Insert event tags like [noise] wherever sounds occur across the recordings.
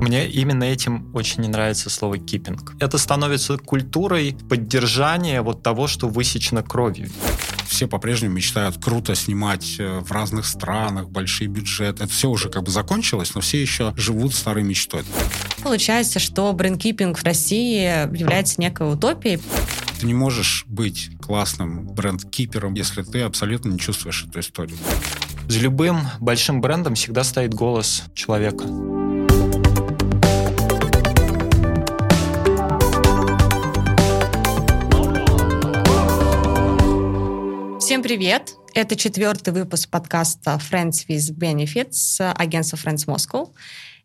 Мне именно этим очень не нравится слово «киппинг». Это становится культурой поддержания вот того, что высечено кровью все по-прежнему мечтают круто снимать э, в разных странах, большие бюджеты. Это все уже как бы закончилось, но все еще живут старой мечтой. Получается, что брендкипинг в России является некой утопией. Ты не можешь быть классным бренд-кипером, если ты абсолютно не чувствуешь эту историю. За любым большим брендом всегда стоит голос человека. Всем привет! Это четвертый выпуск подкаста Friends with Benefits агентства Friends Moscow.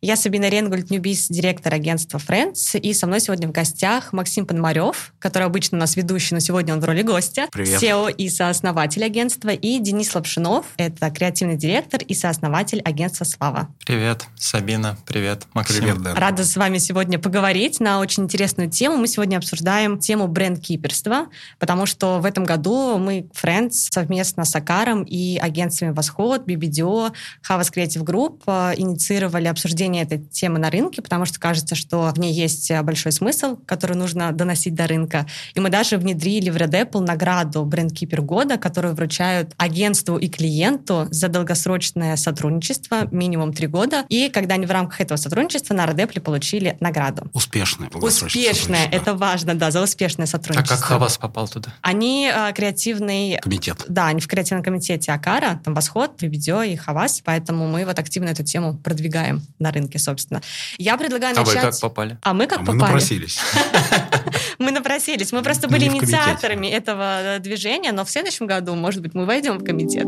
Я Сабина Ренгольд, Ньюбис, директор агентства Friends. И со мной сегодня в гостях Максим Пономарев, который обычно у нас ведущий, но сегодня он в роли гостя. Привет. SEO и сооснователь агентства. И Денис Лапшинов, это креативный директор и сооснователь агентства «Слава». Привет, Сабина. Привет, Максим. Привет, Дэн. Рада с вами сегодня поговорить на очень интересную тему. Мы сегодня обсуждаем тему бренд-киперства, потому что в этом году мы, Friends, совместно с Акаром и агентствами «Восход», BBDO, Havas Creative Group э, инициировали обсуждение продвижения этой темы на рынке, потому что кажется, что в ней есть э, большой смысл, который нужно доносить до рынка. И мы даже внедрили в Red Apple награду брендкипер года, которую вручают агентству и клиенту за долгосрочное сотрудничество, минимум три года. И когда они в рамках этого сотрудничества на Red Apple получили награду. Успешное Успешное, это важно, да, за успешное сотрудничество. А как Хавас попал туда? Они э, креативный... Комитет. Да, они в креативном комитете Акара, там Восход, Видео и Хавас, поэтому мы вот активно эту тему продвигаем на рынке, собственно. Я предлагаю начать... А вы как попали? А мы как а попали? Мы напросились. [laughs] Мы напросились. Мы просто были инициаторами этого движения, но в следующем году, может быть, мы войдем в комитет.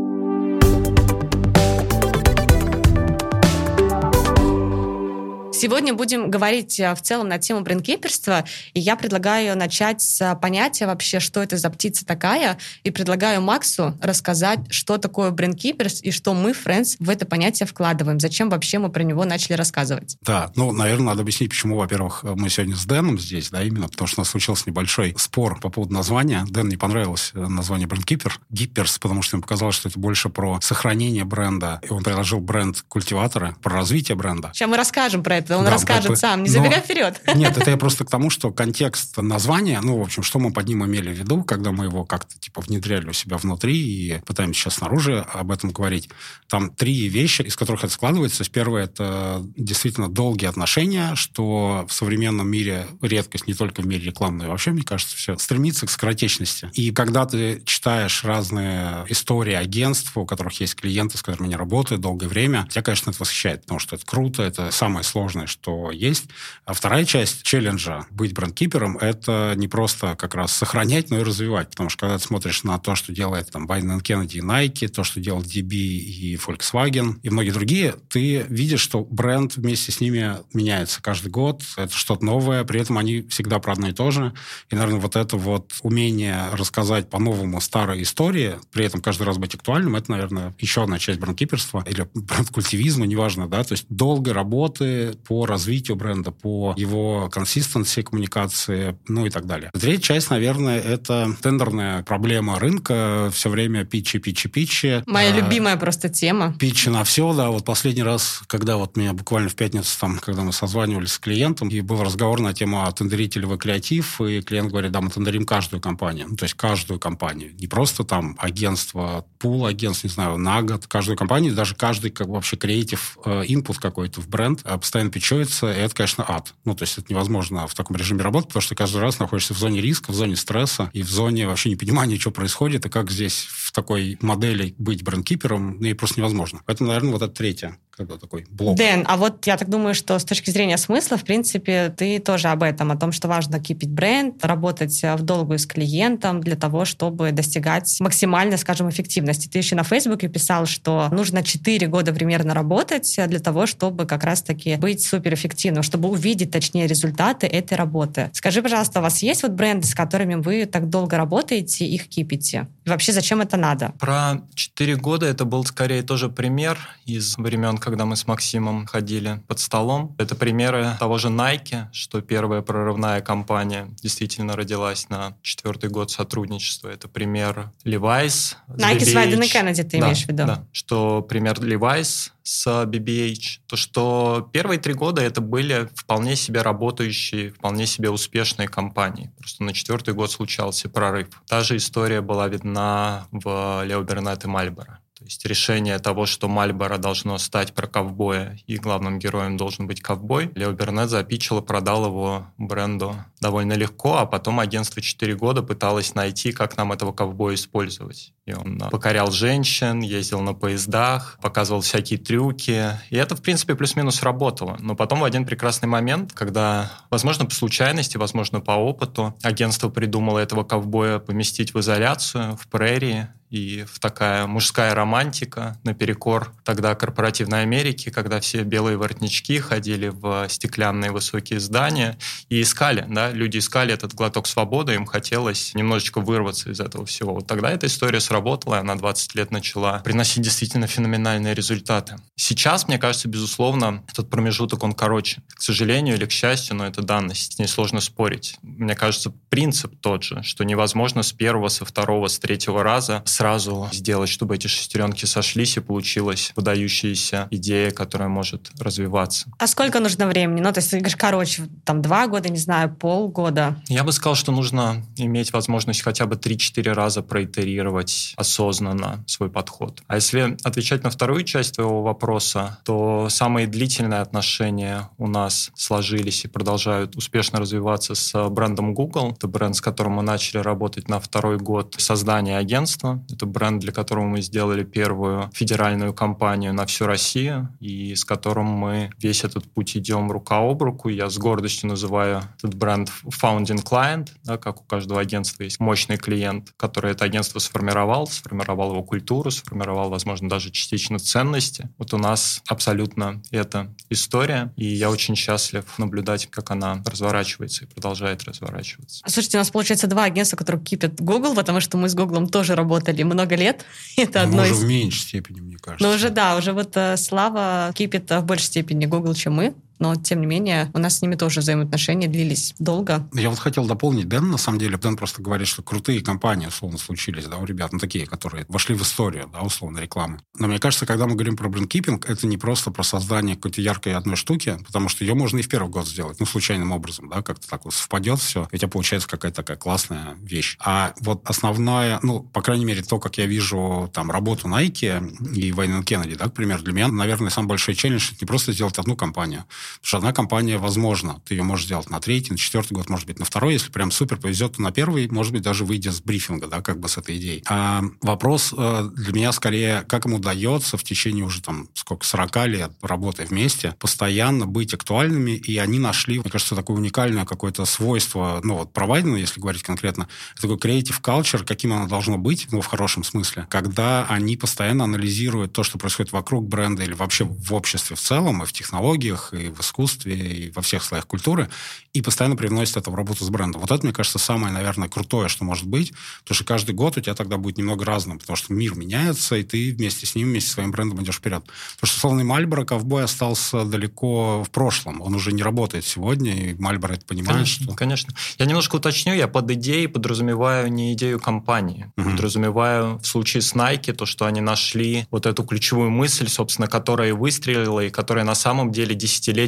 Сегодня будем говорить э, в целом на тему брендкиперства, и я предлагаю начать с понятия вообще, что это за птица такая, и предлагаю Максу рассказать, что такое брендкиперс и что мы, Friends, в это понятие вкладываем. Зачем вообще мы про него начали рассказывать? Да, ну, наверное, надо объяснить, почему, во-первых, мы сегодня с Дэном здесь, да, именно потому что у нас случился небольшой спор по поводу названия. Дэн не понравилось э, название брендкипер, гиперс, потому что ему показалось, что это больше про сохранение бренда, и он предложил бренд культиватора, про развитие бренда. Сейчас мы расскажем про это это он да, расскажет бы, сам, не забегай вперед. Нет, это я [laughs] просто к тому, что контекст названия, ну, в общем, что мы под ним имели в виду, когда мы его как-то типа внедряли у себя внутри и пытаемся сейчас снаружи об этом говорить. Там три вещи, из которых это складывается. Первое – это действительно долгие отношения, что в современном мире редкость не только в мире рекламной, вообще, мне кажется, все стремится к скоротечности. И когда ты читаешь разные истории агентств, у которых есть клиенты, с которыми они работают долгое время, тебя, конечно, это восхищает, потому что это круто, это самое сложное важное, что есть. А вторая часть челленджа быть брендкипером — это не просто как раз сохранять, но и развивать. Потому что когда ты смотришь на то, что делает там Байден Кеннеди и Nike, то, что делает DB и Volkswagen и многие другие, ты видишь, что бренд вместе с ними меняется каждый год. Это что-то новое, при этом они всегда про одно и то же. И, наверное, вот это вот умение рассказать по-новому старые истории, при этом каждый раз быть актуальным, это, наверное, еще одна часть брендкиперства или [laughs] бренд-культивизма, неважно, да, то есть долгой работы по развитию бренда, по его консистенции коммуникации, ну и так далее. Третья часть, наверное, это тендерная проблема рынка. Все время питчи, питчи, питчи. Моя а, любимая просто тема. Питчи на все, да. Вот последний раз, когда вот меня буквально в пятницу, там, когда мы созванивались с клиентом, и был разговор на тему, а тендерите ли вы креатив, и клиент говорит, да, мы тендерим каждую компанию. Ну, то есть каждую компанию. Не просто там агентство, пул агентств, не знаю, на год. Каждую компанию, даже каждый как вообще креатив э, инпут какой-то в бренд а постоянно печется, и это, конечно, ад. Ну, то есть это невозможно в таком режиме работать, потому что каждый раз находишься в зоне риска, в зоне стресса и в зоне вообще непонимания, что происходит, и как здесь в такой модели быть брендкипером, ну, и просто невозможно. Поэтому, наверное, вот это третье когда такой блок. Дэн, а вот я так думаю, что с точки зрения смысла, в принципе, ты тоже об этом, о том, что важно кипить бренд, работать в долгую с клиентом для того, чтобы достигать максимальной, скажем, эффективности. Ты еще на Фейсбуке писал, что нужно 4 года примерно работать для того, чтобы как раз-таки быть суперэффективным, чтобы увидеть, точнее, результаты этой работы. Скажи, пожалуйста, у вас есть вот бренды, с которыми вы так долго работаете, их кипите? И вообще, зачем это надо? Про 4 года это был скорее тоже пример из времен, когда мы с Максимом ходили под столом. Это примеры того же Nike, что первая прорывная компания действительно родилась на четвертый год сотрудничества. Это пример Levi's. Nike с Вайден и Кеннеди ты да, имеешь в виду? Да, что пример Levi's с BBH, то что первые три года это были вполне себе работающие, вполне себе успешные компании. Просто на четвертый год случался прорыв. Та же история была видна в Лео Бернет и Мальборо. Есть решение того, что Мальборо должно стать про ковбоя и главным героем должен быть ковбой, Лео Бернет запичил и продал его бренду довольно легко, а потом агентство 4 года пыталось найти, как нам этого ковбоя использовать. И он покорял женщин, ездил на поездах, показывал всякие трюки. И это, в принципе, плюс-минус работало. Но потом в один прекрасный момент, когда, возможно, по случайности, возможно, по опыту, агентство придумало этого ковбоя поместить в изоляцию, в прерии, и в такая мужская романтика наперекор тогда корпоративной Америки, когда все белые воротнички ходили в стеклянные высокие здания и искали, да, люди искали этот глоток свободы, им хотелось немножечко вырваться из этого всего. Вот тогда эта история сработала, и она 20 лет начала приносить действительно феноменальные результаты. Сейчас, мне кажется, безусловно, этот промежуток, он короче. К сожалению или к счастью, но это данность, с ней сложно спорить. Мне кажется, принцип тот же, что невозможно с первого, со второго, с третьего раза сразу сделать, чтобы эти шестеренки сошлись и получилась выдающаяся идея, которая может развиваться. А сколько нужно времени? Ну, то есть, ты говоришь, короче, там два года, не знаю, полгода? Я бы сказал, что нужно иметь возможность хотя бы 3-4 раза проитерировать осознанно свой подход. А если отвечать на вторую часть твоего вопроса, то самые длительные отношения у нас сложились и продолжают успешно развиваться с брендом Google. Это бренд, с которым мы начали работать на второй год создания агентства. Это бренд, для которого мы сделали первую федеральную кампанию на всю Россию, и с которым мы весь этот путь идем рука об руку. Я с гордостью называю этот бренд founding client, да, как у каждого агентства есть мощный клиент, который это агентство сформировал, сформировал его культуру, сформировал, возможно, даже частично ценности. Вот у нас абсолютно эта история, и я очень счастлив наблюдать, как она разворачивается и продолжает разворачиваться. Слушайте, у нас получается два агентства, которые кипят Google, потому что мы с Google тоже работали работали много лет. [laughs] Это одно уже из... в меньшей степени, мне кажется. Но уже, да, уже вот э, Слава кипит в большей степени Google, чем мы но тем не менее у нас с ними тоже взаимоотношения длились долго. Я вот хотел дополнить Дэн, на самом деле. Дэн просто говорит, что крутые компании, условно, случились, да, у ребят, ну, такие, которые вошли в историю, да, условно, рекламы. Но мне кажется, когда мы говорим про брендкипинг, это не просто про создание какой-то яркой одной штуки, потому что ее можно и в первый год сделать, ну, случайным образом, да, как-то так вот совпадет все, и у тебя получается какая-то такая классная вещь. А вот основная, ну, по крайней мере, то, как я вижу там работу Nike и Вайнен Кеннеди, да, к примеру, для меня, наверное, самый большой челлендж не просто сделать одну компанию, Потому что одна компания возможно. Ты ее можешь сделать на третий, на четвертый год, может быть, на второй. Если прям супер повезет, то на первый, может быть, даже выйдя с брифинга, да, как бы с этой идеей. А вопрос э, для меня скорее, как им удается в течение уже там сколько, 40 лет работы вместе, постоянно быть актуальными, и они нашли, мне кажется, такое уникальное какое-то свойство, ну вот про Байдена, если говорить конкретно, такой creative culture, каким оно должно быть, ну, в хорошем смысле, когда они постоянно анализируют то, что происходит вокруг бренда или вообще в обществе в целом, и в технологиях, и в искусстве, и во всех слоях культуры, и постоянно привносит это в работу с брендом. Вот это, мне кажется, самое, наверное, крутое, что может быть, потому что каждый год у тебя тогда будет немного разным, потому что мир меняется, и ты вместе с ним, вместе с своим брендом идешь вперед. Потому что, словно Мальборо, ковбой остался далеко в прошлом. Он уже не работает сегодня, и Мальборо это понимает. Конечно, что... конечно. Я немножко уточню, я под идеей подразумеваю не идею компании. Угу. Подразумеваю в случае с Nike то, что они нашли вот эту ключевую мысль, собственно, которая выстрелила, и которая на самом деле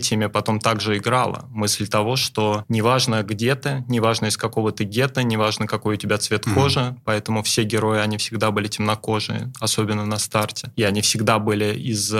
десятилетиями потом также играла. Мысль того, что неважно где ты, неважно из какого ты гетто, неважно какой у тебя цвет mm-hmm. кожи, поэтому все герои, они всегда были темнокожие, особенно на старте. И они всегда были из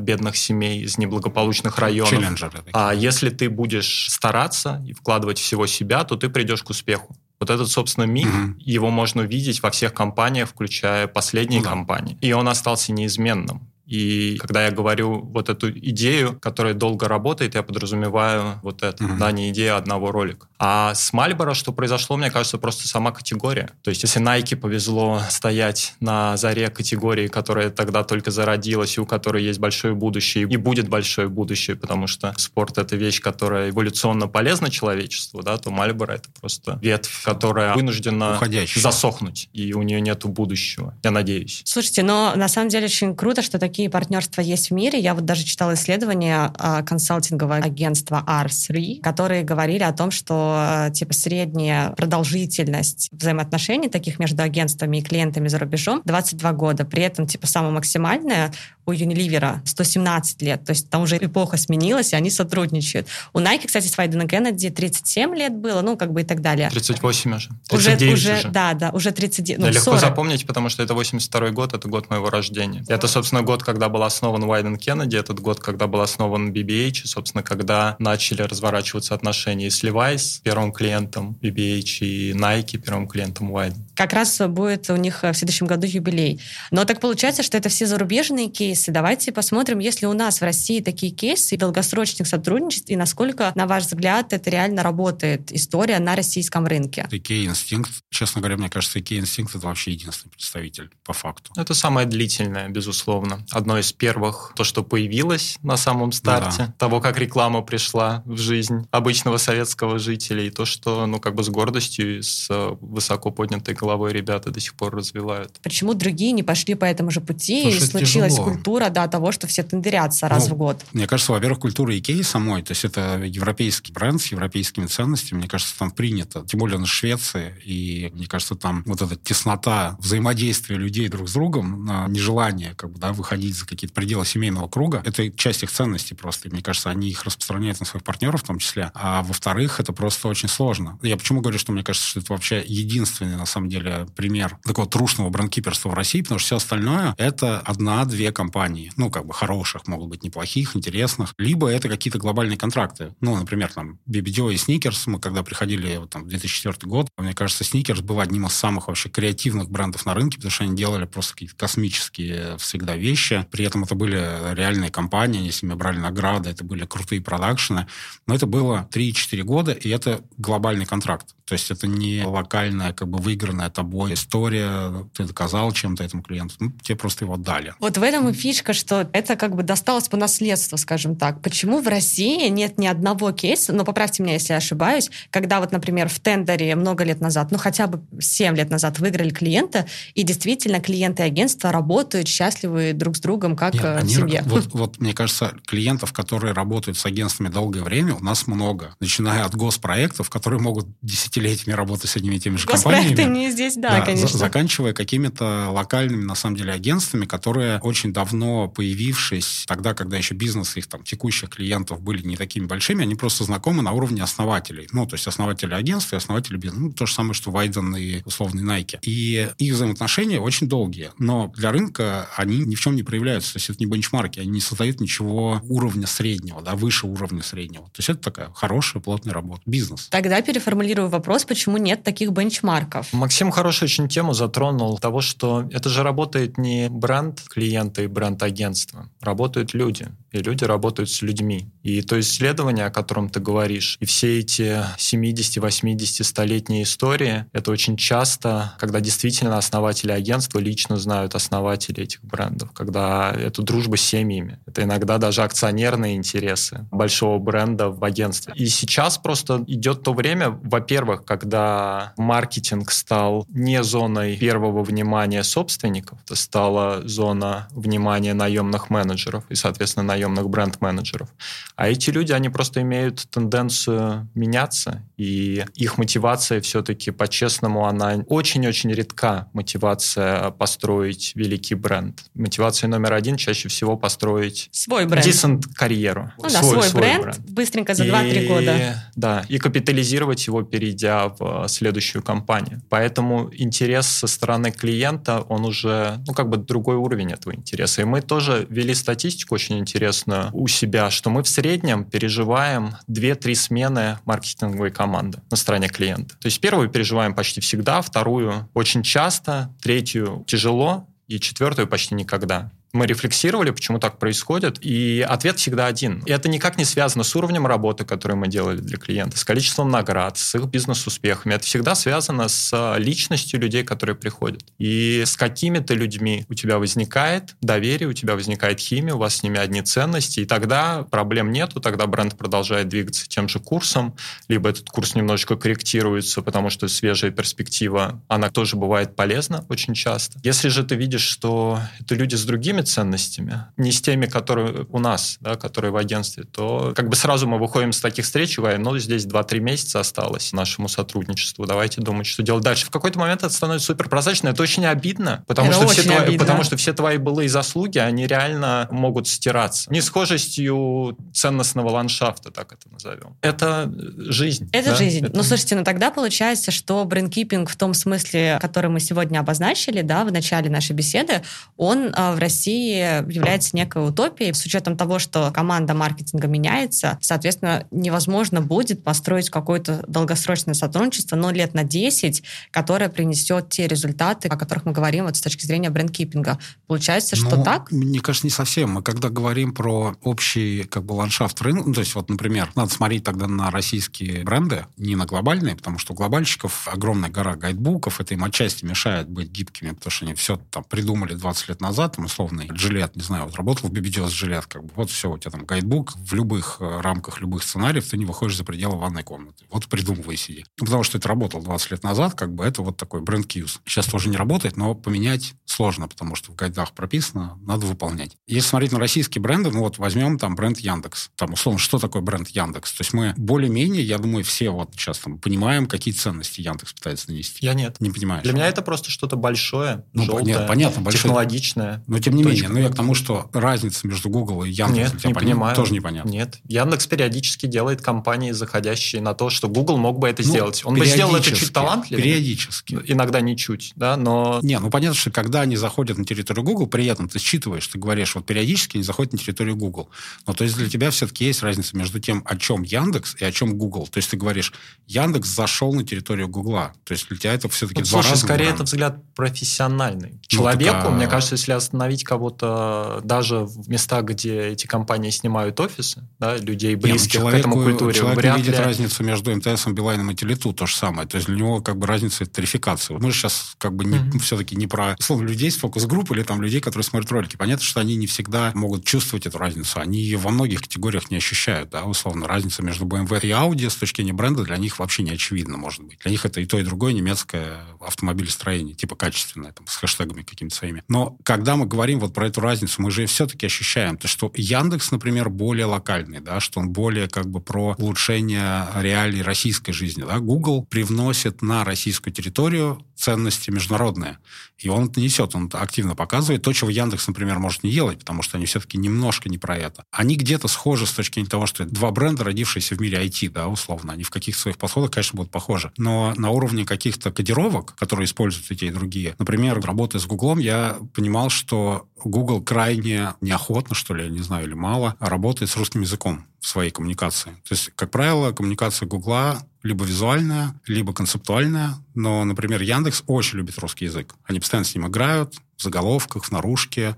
бедных семей, из неблагополучных районов. Челленджеры. А если ты будешь стараться и вкладывать всего себя, то ты придешь к успеху. Вот этот, собственно, миг, угу. его можно увидеть во всех компаниях, включая последние ну, да. компании. И он остался неизменным. И когда я говорю вот эту идею, которая долго работает, я подразумеваю вот это, uh-huh. да, не идея одного ролика. А с Мальборо, что произошло, мне кажется, просто сама категория. То есть если Nike повезло стоять на заре категории, которая тогда только зародилась, и у которой есть большое будущее, и будет большое будущее, потому что спорт — это вещь, которая эволюционно полезна человечеству, да, то Мальборо — это просто ветвь, которая вынуждена Уходящая. засохнуть, и у нее нет будущего, я надеюсь. Слушайте, но на самом деле очень круто, что такие какие партнерства есть в мире. Я вот даже читала исследование а, консалтингового агентства R3, которые говорили о том, что типа средняя продолжительность взаимоотношений таких между агентствами и клиентами за рубежом 22 года. При этом типа самая максимальная у Unilever 117 лет. То есть там уже эпоха сменилась, и они сотрудничают. У Nike, кстати, с Вайдена Кеннеди 37 лет было, ну, как бы и так далее. 38 уже. 39 уже, уже. Да, да, уже 39. Ну, да, легко запомнить, потому что это 82 год, это год моего рождения. Это, собственно, год, когда был основан Вайден Кеннеди, этот год, когда был основан BBH, и, собственно, когда начали разворачиваться отношения с Levi's, первым клиентом BBH, и Nike, первым клиентом Вайден. Как раз будет у них в следующем году юбилей. Но так получается, что это все зарубежные кейсы. Давайте посмотрим, есть ли у нас в России такие кейсы долгосрочных сотрудничеств, и насколько, на ваш взгляд, это реально работает история на российском рынке. IKEA Instinct, честно говоря, мне кажется, IKEA Instinct это вообще единственный представитель по факту. Это самое длительное, безусловно. Одно из первых, то, что появилось на самом старте, да. того, как реклама пришла в жизнь обычного советского жителя, и то, что, ну, как бы с гордостью и с высоко поднятой головой ребята до сих пор развивают. Почему другие не пошли по этому же пути, Слушай, и случилась тяжело. культура, да, того, что все тендерятся раз ну, в год? Мне кажется, во-первых, культура Икеи самой, то есть это европейский бренд с европейскими ценностями, мне кажется, там принято, тем более на Швеции, и мне кажется, там вот эта теснота взаимодействия людей друг с другом, нежелание как бы, да, выходить за какие-то пределы семейного круга, это часть их ценностей просто, и мне кажется, они их распространяют на своих партнеров в том числе, а во-вторых, это просто очень сложно. Я почему говорю, что мне кажется, что это вообще единственный, на самом деле, пример такого трушного брендкиперства в России, потому что все остальное — это одна-две компании, ну, как бы хороших, могут быть неплохих, интересных, либо это какие-то глобальные контракты. Ну, например, там, BBDO и Snickers, мы когда приходили вот, там, в 2004 год, мне кажется, Snickers был одним из самых вообще креативных брендов на рынке, потому что они делали просто какие-то космические всегда вещи. При этом это были реальные компании, они с ними брали награды, это были крутые продакшены. Но это было 3-4 года, и это глобальный контракт. То есть это не локальная, как бы выигранная тобой история, ты доказал чем-то этому клиенту, ну, тебе просто его дали. Вот в этом и фишка, что это как бы досталось по наследству, скажем так. Почему в России нет ни одного кейса, но поправьте меня, если я ошибаюсь, когда вот, например, в тендере много лет назад, ну хотя бы 7 лет назад выиграли клиента, и действительно клиенты агентства работают счастливы друг с другом, как нет, э, в семье. Вот, [laughs] вот, мне кажется, клиентов, которые работают с агентствами долгое время, у нас много. Начиная от госпроектов, которые могут 10 десятилетиями работы с одними и теми же компаниями. не здесь, да, да конечно. заканчивая какими-то локальными, на самом деле, агентствами, которые очень давно появившись, тогда, когда еще бизнес их там текущих клиентов были не такими большими, они просто знакомы на уровне основателей. Ну, то есть основатели агентства и основатели бизнеса. Ну, то же самое, что Вайден и условный Nike. И их взаимоотношения очень долгие. Но для рынка они ни в чем не проявляются. То есть это не бенчмарки, они не создают ничего уровня среднего, да, выше уровня среднего. То есть это такая хорошая, плотная работа. Бизнес. Тогда переформулирую вопрос вопрос, почему нет таких бенчмарков. Максим хорошую очень тему затронул того, что это же работает не бренд клиента и бренд агентства, работают люди и люди работают с людьми. И то исследование, о котором ты говоришь, и все эти 70, 80, столетние истории, это очень часто, когда действительно основатели агентства лично знают основателей этих брендов, когда это дружба с семьями. Это иногда даже акционерные интересы большого бренда в агентстве. И сейчас просто идет то время, во-первых, когда маркетинг стал не зоной первого внимания собственников, это стала зона внимания наемных менеджеров и, соответственно, наемных бренд-менеджеров. А эти люди, они просто имеют тенденцию меняться, и их мотивация все-таки, по-честному, она очень-очень редка, мотивация построить великий бренд. Мотивация номер один чаще всего построить свой бренд. Decent карьеру. Ну да, свой, свой бренд, бренд быстренько за 2-3 года. Да, и капитализировать его, перейдя в следующую компанию. Поэтому интерес со стороны клиента, он уже, ну, как бы другой уровень этого интереса. И мы тоже вели статистику очень интересную у себя, что мы в среднем переживаем 2-3 смены маркетинговой команды на стороне клиента. То есть первую переживаем почти всегда, вторую очень часто, третью тяжело, и четвертую почти никогда. Мы рефлексировали, почему так происходит, и ответ всегда один. И это никак не связано с уровнем работы, которую мы делали для клиента, с количеством наград, с их бизнес-успехами. Это всегда связано с личностью людей, которые приходят. И с какими-то людьми у тебя возникает доверие, у тебя возникает химия, у вас с ними одни ценности, и тогда проблем нету, тогда бренд продолжает двигаться тем же курсом, либо этот курс немножечко корректируется, потому что свежая перспектива, она тоже бывает полезна очень часто. Если же ты видишь, что это люди с другими ценностями, не с теми, которые у нас, да, которые в агентстве, то как бы сразу мы выходим с таких встреч и говорим, ну, здесь 2-3 месяца осталось нашему сотрудничеству, давайте думать, что делать дальше. В какой-то момент это становится супер прозрачно, это очень обидно, потому, это что, все твои, обидно. потому что все твои былые заслуги, они реально могут стираться. Несхожестью ценностного ландшафта, так это назовем. Это жизнь. Это да? жизнь. Это... Ну, слушайте, ну тогда получается, что брендкипинг в том смысле, который мы сегодня обозначили, да, в начале нашей беседы, он э, в России является некой утопией. С учетом того, что команда маркетинга меняется, соответственно, невозможно будет построить какое-то долгосрочное сотрудничество, но лет на 10, которое принесет те результаты, о которых мы говорим вот с точки зрения брендкипинга. Получается, что ну, так? Мне кажется, не совсем. Мы когда говорим про общий как бы ландшафт рынка, ну, то есть вот, например, надо смотреть тогда на российские бренды, не на глобальные, потому что у глобальщиков огромная гора гайдбуков, это им отчасти мешает быть гибкими, потому что они все там придумали 20 лет назад, там, условный джилет, не знаю, вот работал в BBDOS джилет, как бы, вот все, у тебя там гайдбук, в любых э, рамках любых сценариев ты не выходишь за пределы ванной комнаты. Вот придумывай сиди. Ну, потому что это работало 20 лет назад, как бы это вот такой бренд-кьюз. Сейчас тоже не работает, но поменять сложно, потому что в гайдах прописано, надо выполнять. Если смотреть на российские бренды, ну вот возьмем там бренд Яндекс. Там, условно, что такое бренд Яндекс? То есть мы более-менее, я думаю, все вот сейчас там понимаем, какие ценности Яндекс пытается нанести. Я нет. Не понимаешь? Для меня это просто что-то большое, ну, желтое, нет, понятно, большое. технологичное. Но тем не менее, ну я к тому, что разница между Google и Яндекс нет, не понятно, понимаю. тоже непонятно. Нет. Яндекс периодически делает компании, заходящие на то, что Google мог бы это ну, сделать. Он бы сделал это чуть талантливее. Периодически. Иногда не чуть, да, но... Не, ну понятно, что когда они заходят на территорию Google, при этом ты считываешь, ты говоришь, вот периодически они заходят на территорию Google. Но то есть для тебя все-таки есть разница между тем, о чем Яндекс и о чем Google. То есть ты говоришь, Яндекс зашел на территорию Гугла. То есть для тебя это все-таки ну, два слушай, скорее это взгляд профессиональный. Ну, Человеку, ну, мне кажется, если остановить кого-то даже в местах, где эти компании снимают офисы, да, людей ну, близких Нет, к этому культуре, человек вряд видит ли... разницу между МТСом, Билайном и Телету, то же самое. То есть для него как бы разница это тарификация. Мы же сейчас как бы не, mm-hmm. все-таки не про словно людей с фокус-групп или там людей, которые смотрят ролики. Понятно, что они не всегда могут чувствовать эту разницу. Они ее во многих категориях не ощущают. Да? Условно, разница между BMW и Audi с точки зрения бренда для них вообще не очевидна, может быть. Для них это и то, и другое немецкое автомобилестроение, типа качественное, там, с хэштегами какими-то своими. Но когда мы говорим вот про эту разницу, мы же все-таки ощущаем, то, что Яндекс, например, более локальный, да, что он более как бы про улучшение реалий российской жизни. Да? Google привносит на российскую территорию ценности международные. И он это несет, он это активно показывает. То, чего Яндекс, например, может не делать, потому что они все-таки немножко не про это. Они где-то схожи с точки зрения того, что два бренда, родившиеся в мире IT, да, условно. Они в каких-то своих подходах, конечно, будут похожи. Но на уровне каких-то кодировок, которые используют и те, и другие, например, работая с Гуглом, я понимал, что Google крайне неохотно, что ли, я не знаю, или мало, работает с русским языком в своей коммуникации. То есть, как правило, коммуникация Гугла либо визуальная, либо концептуальная. Но, например, Яндекс очень любит русский язык. Они постоянно с ним играют в заголовках, в наружке,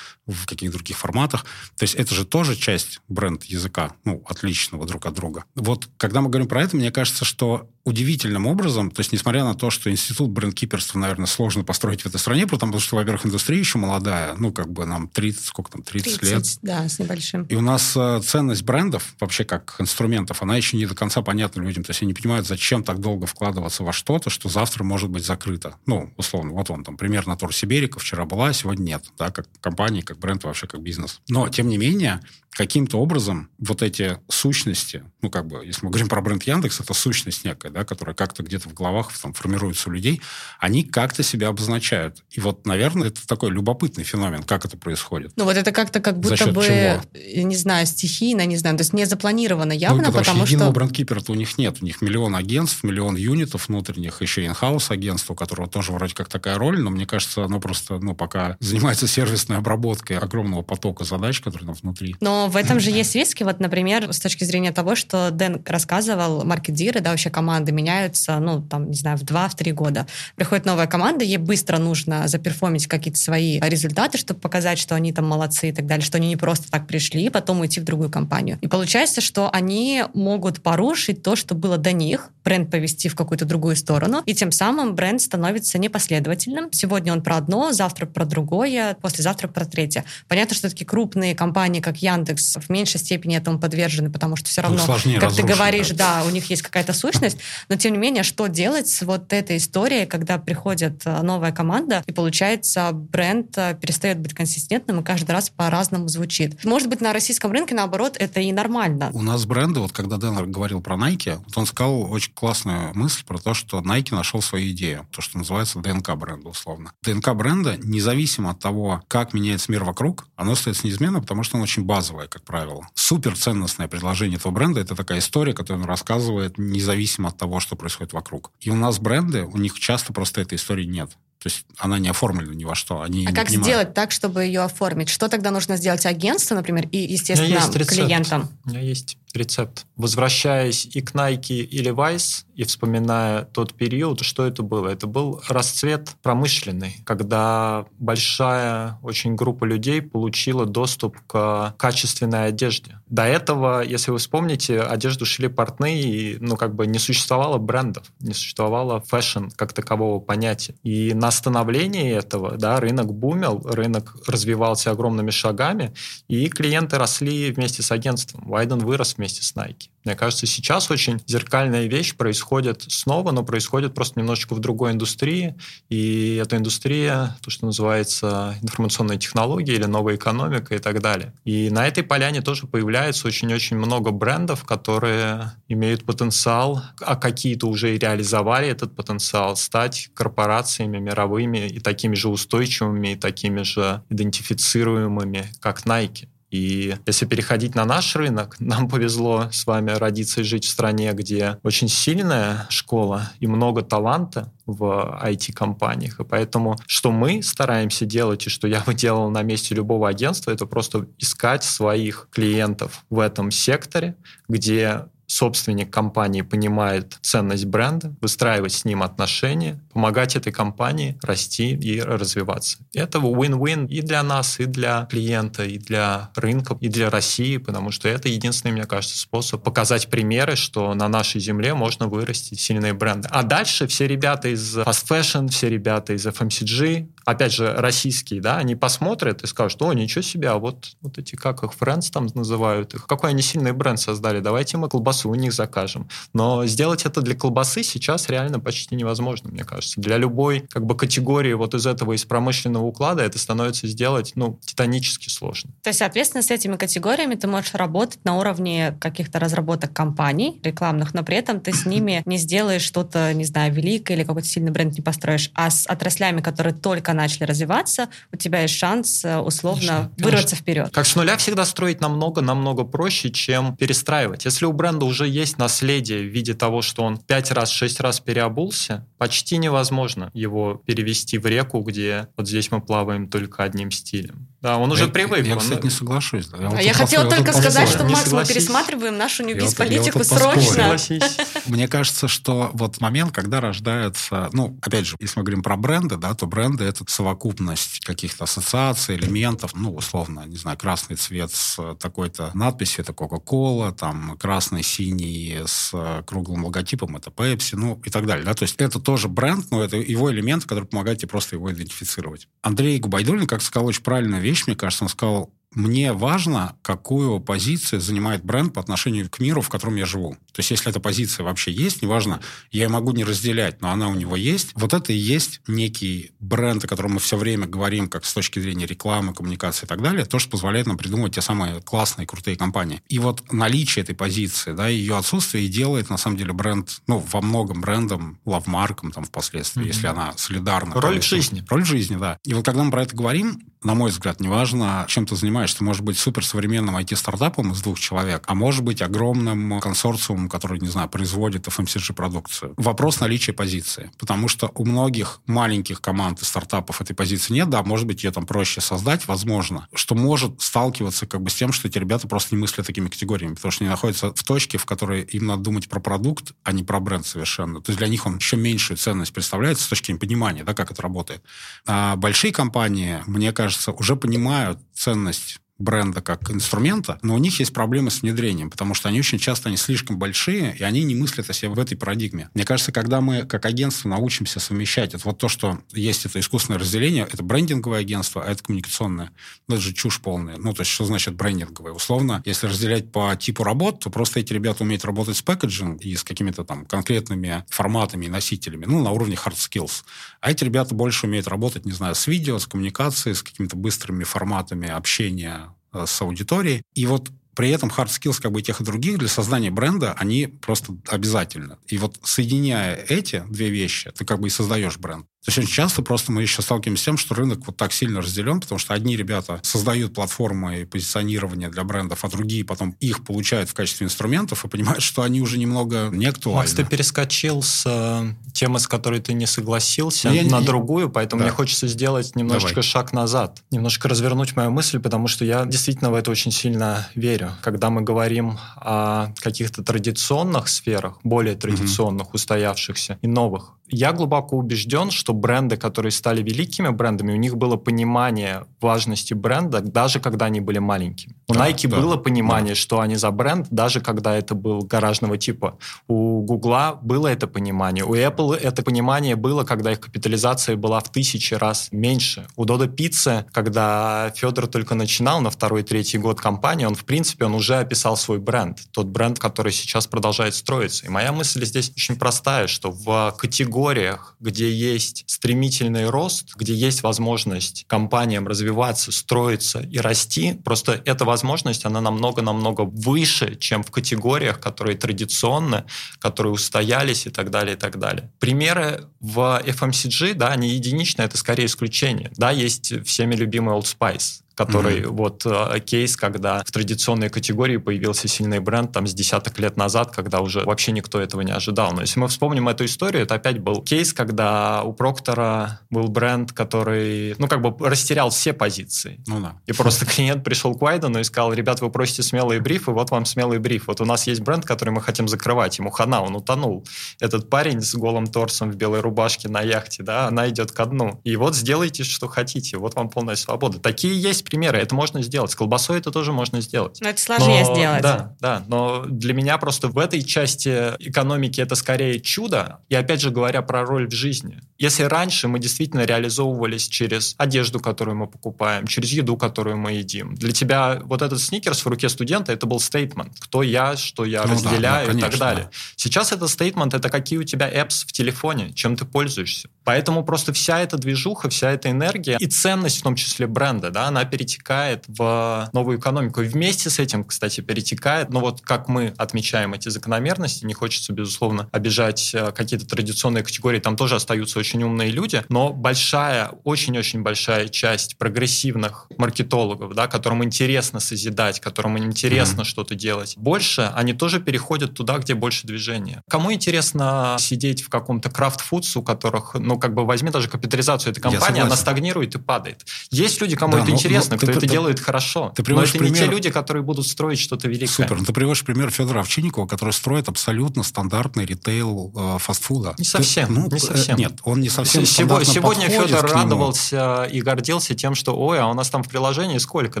в каких-то других форматах. То есть это же тоже часть бренд-языка, ну, отличного друг от друга. Вот когда мы говорим про это, мне кажется, что удивительным образом, то есть несмотря на то, что институт брендкиперства, наверное, сложно построить в этой стране, потому что, во-первых, индустрия еще молодая, ну, как бы нам 30, сколько там, 30, 30 лет. да, с небольшим. И у нас э, ценность брендов, вообще как инструментов, она еще не до конца понятна людям. То есть они не понимают, зачем так долго вкладываться во что-то, что завтра может быть закрыто. Ну, условно, вот он там, пример Натур Сиберика вчера была, сегодня нет, да, как компания, как бренд, вообще как бизнес. Но, тем не менее, каким-то образом вот эти сущности, ну, как бы, если мы говорим про бренд Яндекс, это сущность некая, да, которая как-то где-то в головах там, формируется у людей, они как-то себя обозначают. И вот, наверное, это такой любопытный феномен, как это происходит. Ну, вот это как-то как будто бы, чего? не знаю, стихийно, не знаю, то есть не запланировано явно, ну, потому, потому что... единого брендкипера-то у них нет. У них миллион агентств, миллион юнитов внутренних, еще инхаус агентство, у которого тоже вроде как такая роль, но мне кажется, оно просто, ну, пока занимается сервисной обработкой огромного потока задач, которые там внутри. Но в этом же есть риски, вот, например, с точки зрения того, что Дэн рассказывал, маркетиры, да, вообще команды меняются, ну, там, не знаю, в 2-3 года. Приходит новая команда, ей быстро нужно заперформить какие-то свои результаты, чтобы показать, что они там молодцы и так далее, что они не просто так пришли, потом уйти в другую компанию. И получается, что они могут порушить то, что было до них, бренд повести в какую-то другую сторону, и тем самым бренд становится непоследовательным. Сегодня он про одно, завтра про другое, послезавтра про третье. Понятно, что такие крупные компании, как Яндекс, в меньшей степени этому подвержены, потому что все равно, сложнее как ты говоришь, да. да, у них есть какая-то сущность, но тем не менее, что делать с вот этой историей, когда приходит э, новая команда, и получается бренд э, перестает быть консистентным и каждый раз по-разному звучит. Может быть, на российском рынке, наоборот, это и нормально. У нас бренды, вот когда Дэн говорил про Nike, вот он сказал очень классную мысль про то, что Nike нашел свою идею, то, что называется ДНК бренда, условно. ДНК бренда, независимо от того, как меняется мир вокруг, оно остается неизменно, потому что оно очень базовое, как правило. Супер ценностное предложение этого бренда — это такая история, которую он рассказывает независимо от того, что происходит вокруг. И у нас бренды, у них часто просто этой истории нет. То есть она не оформлена ни во что. Они а как понимают. сделать так, чтобы ее оформить? Что тогда нужно сделать агентству, например, и, У меня естественно, есть рецепт. клиентам? У меня есть рецепт. Возвращаясь и к Nike, и Levi's, и вспоминая тот период, что это было? Это был расцвет промышленный, когда большая очень группа людей получила доступ к качественной одежде. До этого, если вы вспомните, одежду шили портные, и, ну, как бы не существовало брендов, не существовало fashion как такового понятия. И на становлении этого, да, рынок бумел, рынок развивался огромными шагами, и клиенты росли вместе с агентством. Вайден вырос вместе с Nike. Мне кажется, сейчас очень зеркальная вещь происходит снова, но происходит просто немножечко в другой индустрии. И эта индустрия, то, что называется информационные технологии или новая экономика и так далее. И на этой поляне тоже появляется очень-очень много брендов, которые имеют потенциал, а какие-то уже и реализовали этот потенциал, стать корпорациями мировыми и такими же устойчивыми, и такими же идентифицируемыми, как Nike. И если переходить на наш рынок, [laughs] нам повезло с вами родиться и жить в стране, где очень сильная школа и много таланта в IT-компаниях. И поэтому, что мы стараемся делать, и что я бы делал на месте любого агентства, это просто искать своих клиентов в этом секторе, где собственник компании понимает ценность бренда, выстраивать с ним отношения, помогать этой компании расти и развиваться. Это win-win и для нас, и для клиента, и для рынка, и для России, потому что это единственный, мне кажется, способ показать примеры, что на нашей земле можно вырастить сильные бренды. А дальше все ребята из fast fashion, все ребята из FMCG, опять же, российские, да, они посмотрят и скажут, о, ничего себе, а вот, вот эти, как их, Friends там называют их, какой они сильный бренд создали, давайте мы колбасу у них закажем. Но сделать это для колбасы сейчас реально почти невозможно, мне кажется. Для любой как бы категории вот из этого, из промышленного уклада это становится сделать, ну, титанически сложно. То есть, соответственно, с этими категориями ты можешь работать на уровне каких-то разработок компаний рекламных, но при этом ты с ними не сделаешь что-то, не знаю, великое или какой-то сильный бренд не построишь. А с отраслями, которые только начали развиваться, у тебя есть шанс э, условно Конечно, вырваться конечно. вперед. Как с нуля всегда строить намного-намного проще, чем перестраивать. Если у бренда уже есть наследие в виде того, что он пять раз, шесть раз переобулся, почти невозможно его перевести в реку, где вот здесь мы плаваем только одним стилем. Да, он уже я, привык. Я, он- кстати, не соглашусь. Да. А вот я хотела поспорю, только сказать, что, Макс, мы пересматриваем нашу Я ньюбиз вот- я срочно. [laughs] Мне кажется, что вот момент, когда рождается, ну, опять же, если мы говорим про бренды, да, то бренды — это совокупность каких-то ассоциаций, элементов, ну, условно, не знаю, красный цвет с такой-то надписью — это Coca-Cola, там, красный, синий с э, круглым логотипом — это Pepsi, ну, и так далее, да, то есть это тоже бренд, но это его элемент, который помогает тебе просто его идентифицировать. Андрей Губайдулин, как сказал очень правильную вещь, мне кажется, он сказал, мне важно, какую позицию занимает бренд по отношению к миру, в котором я живу. То есть, если эта позиция вообще есть, неважно, я ее могу не разделять, но она у него есть, вот это и есть некий бренд, о котором мы все время говорим, как с точки зрения рекламы, коммуникации и так далее, то, что позволяет нам придумывать те самые классные, крутые компании. И вот наличие этой позиции, да, ее отсутствие и делает, на самом деле, бренд, ну, во многом брендом, лавмарком там впоследствии, Мгм. если она солидарна. Роль конечно. жизни. Роль жизни, да. И вот когда мы про это говорим, на мой взгляд, неважно, чем ты занимаешься. Ты можешь быть суперсовременным IT-стартапом из двух человек, а может быть огромным консорциумом, который, не знаю, производит FMCG-продукцию. Вопрос наличия позиции. Потому что у многих маленьких команд и стартапов этой позиции нет, да, может быть, ее там проще создать, возможно, что может сталкиваться как бы с тем, что эти ребята просто не мыслят такими категориями, потому что они находятся в точке, в которой им надо думать про продукт, а не про бренд совершенно. То есть для них он еще меньшую ценность представляет с точки зрения понимания, да, как это работает. А большие компании, мне кажется, уже понимают ценность бренда как инструмента, но у них есть проблемы с внедрением, потому что они очень часто они слишком большие, и они не мыслят о себе в этой парадигме. Мне кажется, когда мы как агентство научимся совмещать это вот то, что есть это искусственное разделение, это брендинговое агентство, а это коммуникационное. Ну, это же чушь полная. Ну, то есть, что значит брендинговое? Условно, если разделять по типу работ, то просто эти ребята умеют работать с пэкэджем и с какими-то там конкретными форматами и носителями, ну, на уровне hard skills. А эти ребята больше умеют работать, не знаю, с видео, с коммуникацией, с какими-то быстрыми форматами общения с аудиторией. И вот при этом hard skills как бы тех и других для создания бренда, они просто обязательны. И вот соединяя эти две вещи, ты как бы и создаешь бренд. То есть очень часто просто мы еще сталкиваемся с тем, что рынок вот так сильно разделен, потому что одни ребята создают платформы и позиционирование для брендов, а другие потом их получают в качестве инструментов и понимают, что они уже немного не актуальны. Макс, ты перескочил с э, темы, с которой ты не согласился, я, на я, другую, поэтому да. мне хочется сделать немножечко Давай. шаг назад, немножко развернуть мою мысль, потому что я действительно в это очень сильно верю. Когда мы говорим о каких-то традиционных сферах, более традиционных, устоявшихся и новых, я глубоко убежден, что бренды, которые стали великими брендами, у них было понимание важности бренда, даже когда они были маленькими. У да, Nike да, было понимание, да. что они за бренд, даже когда это был гаражного типа. У Гугла было это понимание. У Apple это понимание было, когда их капитализация была в тысячи раз меньше. У Додо Пиццы, когда Федор только начинал на второй-третий год компании, он, в принципе, он уже описал свой бренд. Тот бренд, который сейчас продолжает строиться. И моя мысль здесь очень простая, что в категориях, где есть стремительный рост, где есть возможность компаниям развиваться, строиться и расти, просто этого возможность, она намного-намного выше, чем в категориях, которые традиционно, которые устоялись и так далее, и так далее. Примеры в FMCG, да, они единичные, это скорее исключение. Да, есть всеми любимый Old Spice, который mm-hmm. вот э, кейс, когда в традиционной категории появился сильный бренд там с десяток лет назад, когда уже вообще никто этого не ожидал. Но если мы вспомним эту историю, это опять был кейс, когда у Проктора был бренд, который, ну, как бы растерял все позиции. Ну да. И просто [laughs] клиент пришел к Вайдену и сказал, ребят, вы просите смелый бриф, и вот вам смелый бриф. Вот у нас есть бренд, который мы хотим закрывать. Ему хана, он утонул. Этот парень с голым торсом в белой рубашке на яхте, да, она идет ко дну. И вот сделайте, что хотите. Вот вам полная свобода. Такие есть примеры, это можно сделать. С колбасой это тоже можно сделать. Но это сложнее но, сделать. Да, да. Но для меня просто в этой части экономики это скорее чудо. И опять же говоря про роль в жизни. Если раньше мы действительно реализовывались через одежду, которую мы покупаем, через еду, которую мы едим, для тебя вот этот сникерс в руке студента это был стейтмент. Кто я, что я ну, разделяю да, да, конечно, и так далее. Сейчас это стейтмент, это какие у тебя apps в телефоне, чем ты пользуешься. Поэтому просто вся эта движуха, вся эта энергия и ценность в том числе бренда, да, она перетекает в новую экономику. И вместе с этим, кстати, перетекает, но вот как мы отмечаем эти закономерности, не хочется, безусловно, обижать э, какие-то традиционные категории, там тоже остаются очень умные люди, но большая, очень-очень большая часть прогрессивных маркетологов, да, которым интересно созидать, которым интересно mm-hmm. что-то делать, больше они тоже переходят туда, где больше движения. Кому интересно сидеть в каком-то крафт-фудс, у которых, ну, как бы возьми даже капитализацию этой компании, она стагнирует и падает. Есть люди, кому да, это но, интересно, но, кто ты, это ты, делает хорошо. Ты но это пример... не те люди, которые будут строить что-то великое. Супер. Ну, ты приводишь пример Федора Овчинникова, который строит абсолютно стандартный ритейл э, фастфуда. Не совсем. Ты, ну, не совсем. Нет, он не совсем Сегодня, сегодня Федор радовался и гордился тем, что ой, а у нас там в приложении сколько?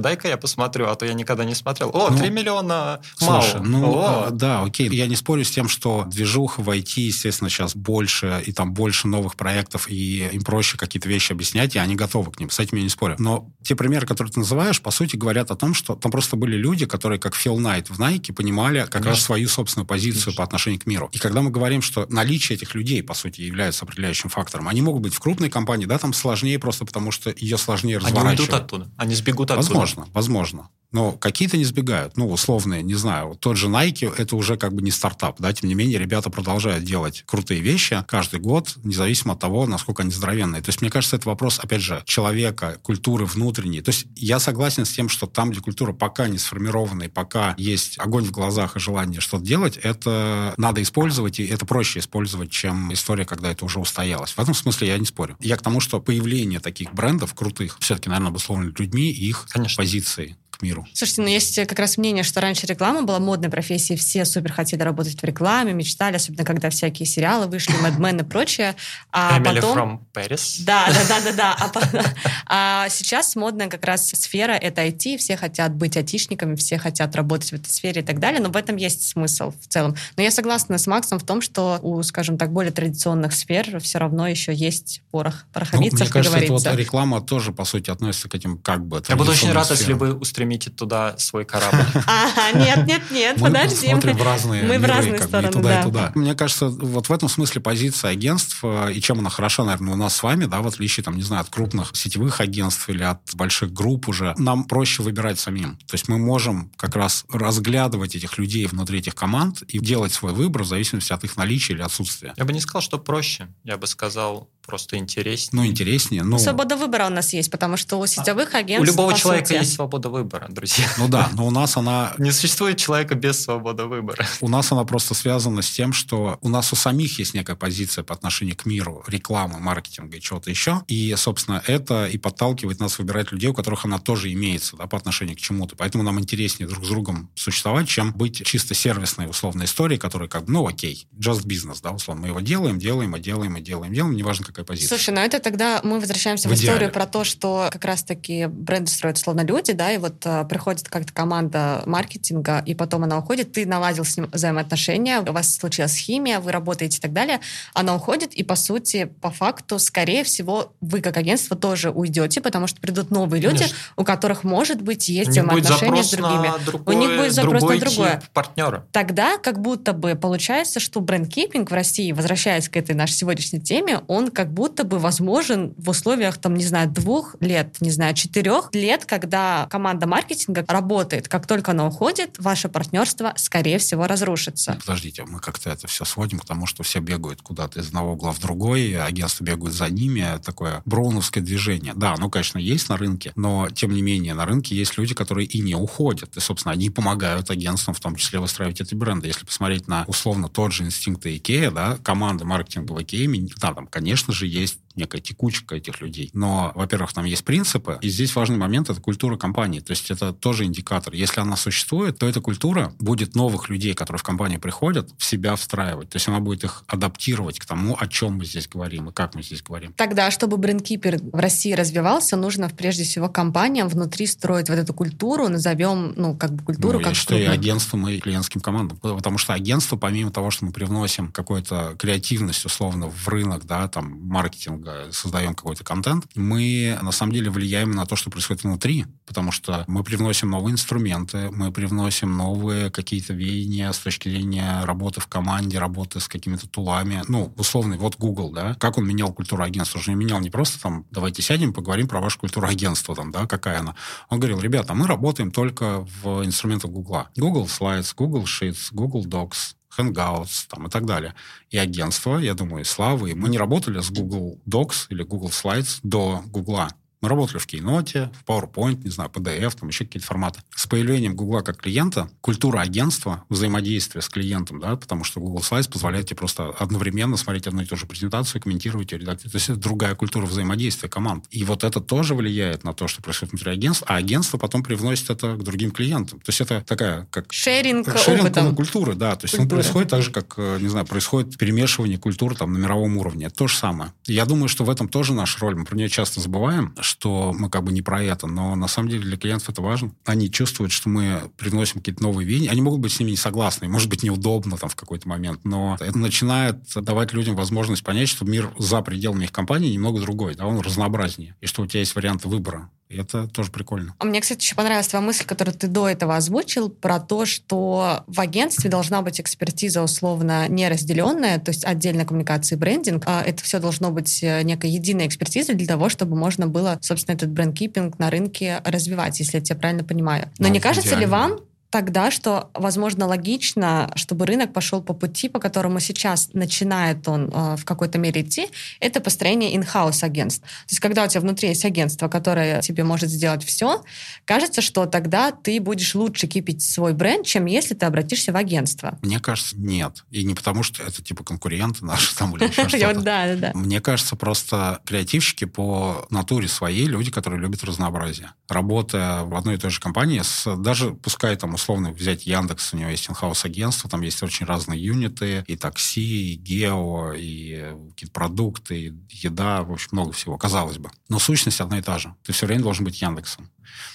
Дай-ка я посмотрю, а то я никогда не смотрел. О, ну, 3 миллиона слушай, Ну, О. А, да, окей. Я не спорю с тем, что движуха в IT, естественно, сейчас больше, и там больше новых проектов, и им проще какие-то вещи объяснять, и они готовы к ним. С этим я не спорю. Но те примеры, которые ты называешь, по сути, говорят о том, что там просто были люди, которые, как Фил Найт в Nike, понимали как Конечно. раз свою собственную позицию Конечно. по отношению к миру. И когда мы говорим, что наличие этих людей, по сути, является определяющим фактором, они могут быть в крупной компании, да, там сложнее просто потому, что ее сложнее разворачивать. Они уйдут оттуда, они сбегут оттуда. Возможно, возможно. Но какие-то не сбегают. Ну, условные, не знаю. Тот же Nike, это уже как бы не стартап, да, тем не менее, ребята продолжают делать крутые вещи каждый год, независимо от того, насколько они здоровенные. То есть, мне кажется, это вопрос, опять же, человека, культуры внутренней. То есть, я согласен с тем, что там, где культура пока не сформирована, и пока есть огонь в глазах и желание что-то делать, это надо использовать, и это проще использовать, чем история, когда это уже устоялось. В этом смысле я не спорю. Я к тому, что появление таких брендов крутых все-таки, наверное, обусловлено людьми и их Конечно. позицией к миру. Слушайте, ну есть как раз мнение, что раньше реклама была модной профессией, все супер хотели работать в рекламе, мечтали, особенно когда всякие сериалы вышли, [laughs] Mad Men и прочее. А Emily потом... from Paris. Да, да, да, да, да. А, [laughs] а сейчас модная как раз сфера — это IT, все хотят быть айтишниками, все хотят работать в этой сфере и так далее, но в этом есть смысл в целом. Но я согласна с Максом в том, что у, скажем так, более традиционных сфер все равно еще есть порох, пороховицев, ну, мне кажется, это вот реклама тоже, по сути, относится к этим как бы Я буду очень рад, если вы устремите туда свой корабль. [laughs] Ага, нет, нет, нет, подожди. Мы смотрим в разные Мы в разные стороны, туда, и туда. Мне кажется, вот в этом смысле позиция агентств, э, и чем она хороша, наверное, у нас с вами, да, в отличие, там, не знаю, от крупных сетевых агентств или от больших групп уже, нам проще выбирать самим. То есть мы можем как раз разглядывать этих людей внутри этих команд и делать свой выбор в зависимости от их наличия или отсутствия. Я бы не сказал, что проще. Я бы сказал, просто интереснее. Ну, интереснее. Ну... Свобода выбора у нас есть, потому что у сетевых агентств... У любого человека сути... есть свобода выбора, друзья. Ну да, но у нас она... [laughs] Не существует человека без свободы выбора. У нас она просто связана с тем, что у нас у самих есть некая позиция по отношению к миру, рекламы, маркетинга и чего-то еще. И, собственно, это и подталкивает нас выбирать людей, у которых она тоже имеется да, по отношению к чему-то. Поэтому нам интереснее друг с другом существовать, чем быть чисто сервисной условной историей, которая как бы, ну окей, just business, да, условно. Мы его делаем, делаем, и делаем, и делаем, делаем, неважно, как такая позиция. Слушай, ну это тогда мы возвращаемся в, в историю про то, что как раз-таки бренды строят словно люди, да, и вот а, приходит как-то команда маркетинга, и потом она уходит, ты наладил с ним взаимоотношения, у вас случилась химия, вы работаете и так далее, она уходит, и по сути, по факту, скорее всего, вы как агентство тоже уйдете, потому что придут новые люди, Конечно. у которых, может быть, есть взаимоотношения с другими. Другое, у них будет запрос на другое. партнера. Тогда как будто бы получается, что брендкипинг в России, возвращаясь к этой нашей сегодняшней теме, он как будто бы возможен в условиях, там, не знаю, двух лет, не знаю, четырех лет, когда команда маркетинга работает. Как только она уходит, ваше партнерство, скорее всего, разрушится. Подождите, мы как-то это все сводим к тому, что все бегают куда-то из одного угла в другой, агентства бегают за ними, такое броуновское движение. Да, оно, конечно, есть на рынке, но, тем не менее, на рынке есть люди, которые и не уходят. И, собственно, они помогают агентствам, в том числе, выстраивать эти бренды. Если посмотреть на, условно, тот же инстинкт IKEA, да, команда маркетинговой IKEA, да, там, конечно же, есть некая текучка этих людей. Но, во-первых, там есть принципы, и здесь важный момент — это культура компании. То есть это тоже индикатор. Если она существует, то эта культура будет новых людей, которые в компанию приходят, в себя встраивать. То есть она будет их адаптировать к тому, о чем мы здесь говорим и как мы здесь говорим. Тогда, чтобы брендкипер в России развивался, нужно прежде всего компаниям внутри строить вот эту культуру, назовем, ну, как бы культуру, ну, как что и агентством, и клиентским командам. Потому что агентство, помимо того, что мы привносим какую-то креативность, условно, в рынок, да, там, маркетинг, создаем какой-то контент, мы на самом деле влияем на то, что происходит внутри, потому что мы привносим новые инструменты, мы привносим новые какие-то веяния с точки зрения работы в команде, работы с какими-то тулами. Ну, условно, вот Google, да, как он менял культуру агентства? Он не менял не просто там, давайте сядем, поговорим про вашу культуру агентства, там, да, какая она. Он говорил, ребята, мы работаем только в инструментах Google. Google Slides, Google Sheets, Google Docs, Hangouts там, и так далее. И агентство, я думаю, Славы, мы не работали с Google Docs или Google Slides до Google. Мы работали в Keynote, в PowerPoint, не знаю, PDF, там еще какие-то форматы. С появлением Google как клиента, культура агентства, взаимодействие с клиентом, да, потому что Google Slides позволяет тебе просто одновременно смотреть одну и ту же презентацию, комментировать ее, редактировать. То есть это другая культура взаимодействия команд. И вот это тоже влияет на то, что происходит внутри агентства, а агентство потом привносит это к другим клиентам. То есть это такая как... Шеринг как шеринг опытом. культуры, да. То есть он происходит так же, как, э, не знаю, происходит перемешивание культур там на мировом уровне. Это то же самое. Я думаю, что в этом тоже наша роль. Мы про нее часто забываем, что мы как бы не про это, но на самом деле для клиентов это важно. Они чувствуют, что мы приносим какие-то новые веяния. Они могут быть с ними не согласны, может быть неудобно там в какой-то момент, но это начинает давать людям возможность понять, что мир за пределами их компании немного другой, да, он разнообразнее, и что у тебя есть варианты выбора. И это тоже прикольно. А мне, кстати, еще понравилась твоя мысль, которую ты до этого озвучил, про то, что в агентстве должна быть экспертиза условно неразделенная, то есть отдельная коммуникация и брендинг. А это все должно быть э, некой единой экспертизой для того, чтобы можно было, собственно, этот брендкипинг на рынке развивать, если я тебя правильно понимаю. Но ну, не кажется идеально. ли вам, тогда, что, возможно, логично, чтобы рынок пошел по пути, по которому сейчас начинает он э, в какой-то мере идти, это построение in-house агентств. То есть, когда у тебя внутри есть агентство, которое тебе может сделать все, кажется, что тогда ты будешь лучше кипить свой бренд, чем если ты обратишься в агентство. Мне кажется, нет. И не потому, что это типа конкуренты наши там или еще [laughs] что-то. Да, да, да. Мне кажется, просто креативщики по натуре своей люди, которые любят разнообразие. Работая в одной и той же компании, даже пускай там условно взять Яндекс, у него есть инхаус агентство, там есть очень разные юниты, и такси, и гео, и какие-то продукты, и еда, в общем, много всего, казалось бы. Но сущность одна и та же. Ты все время должен быть Яндексом.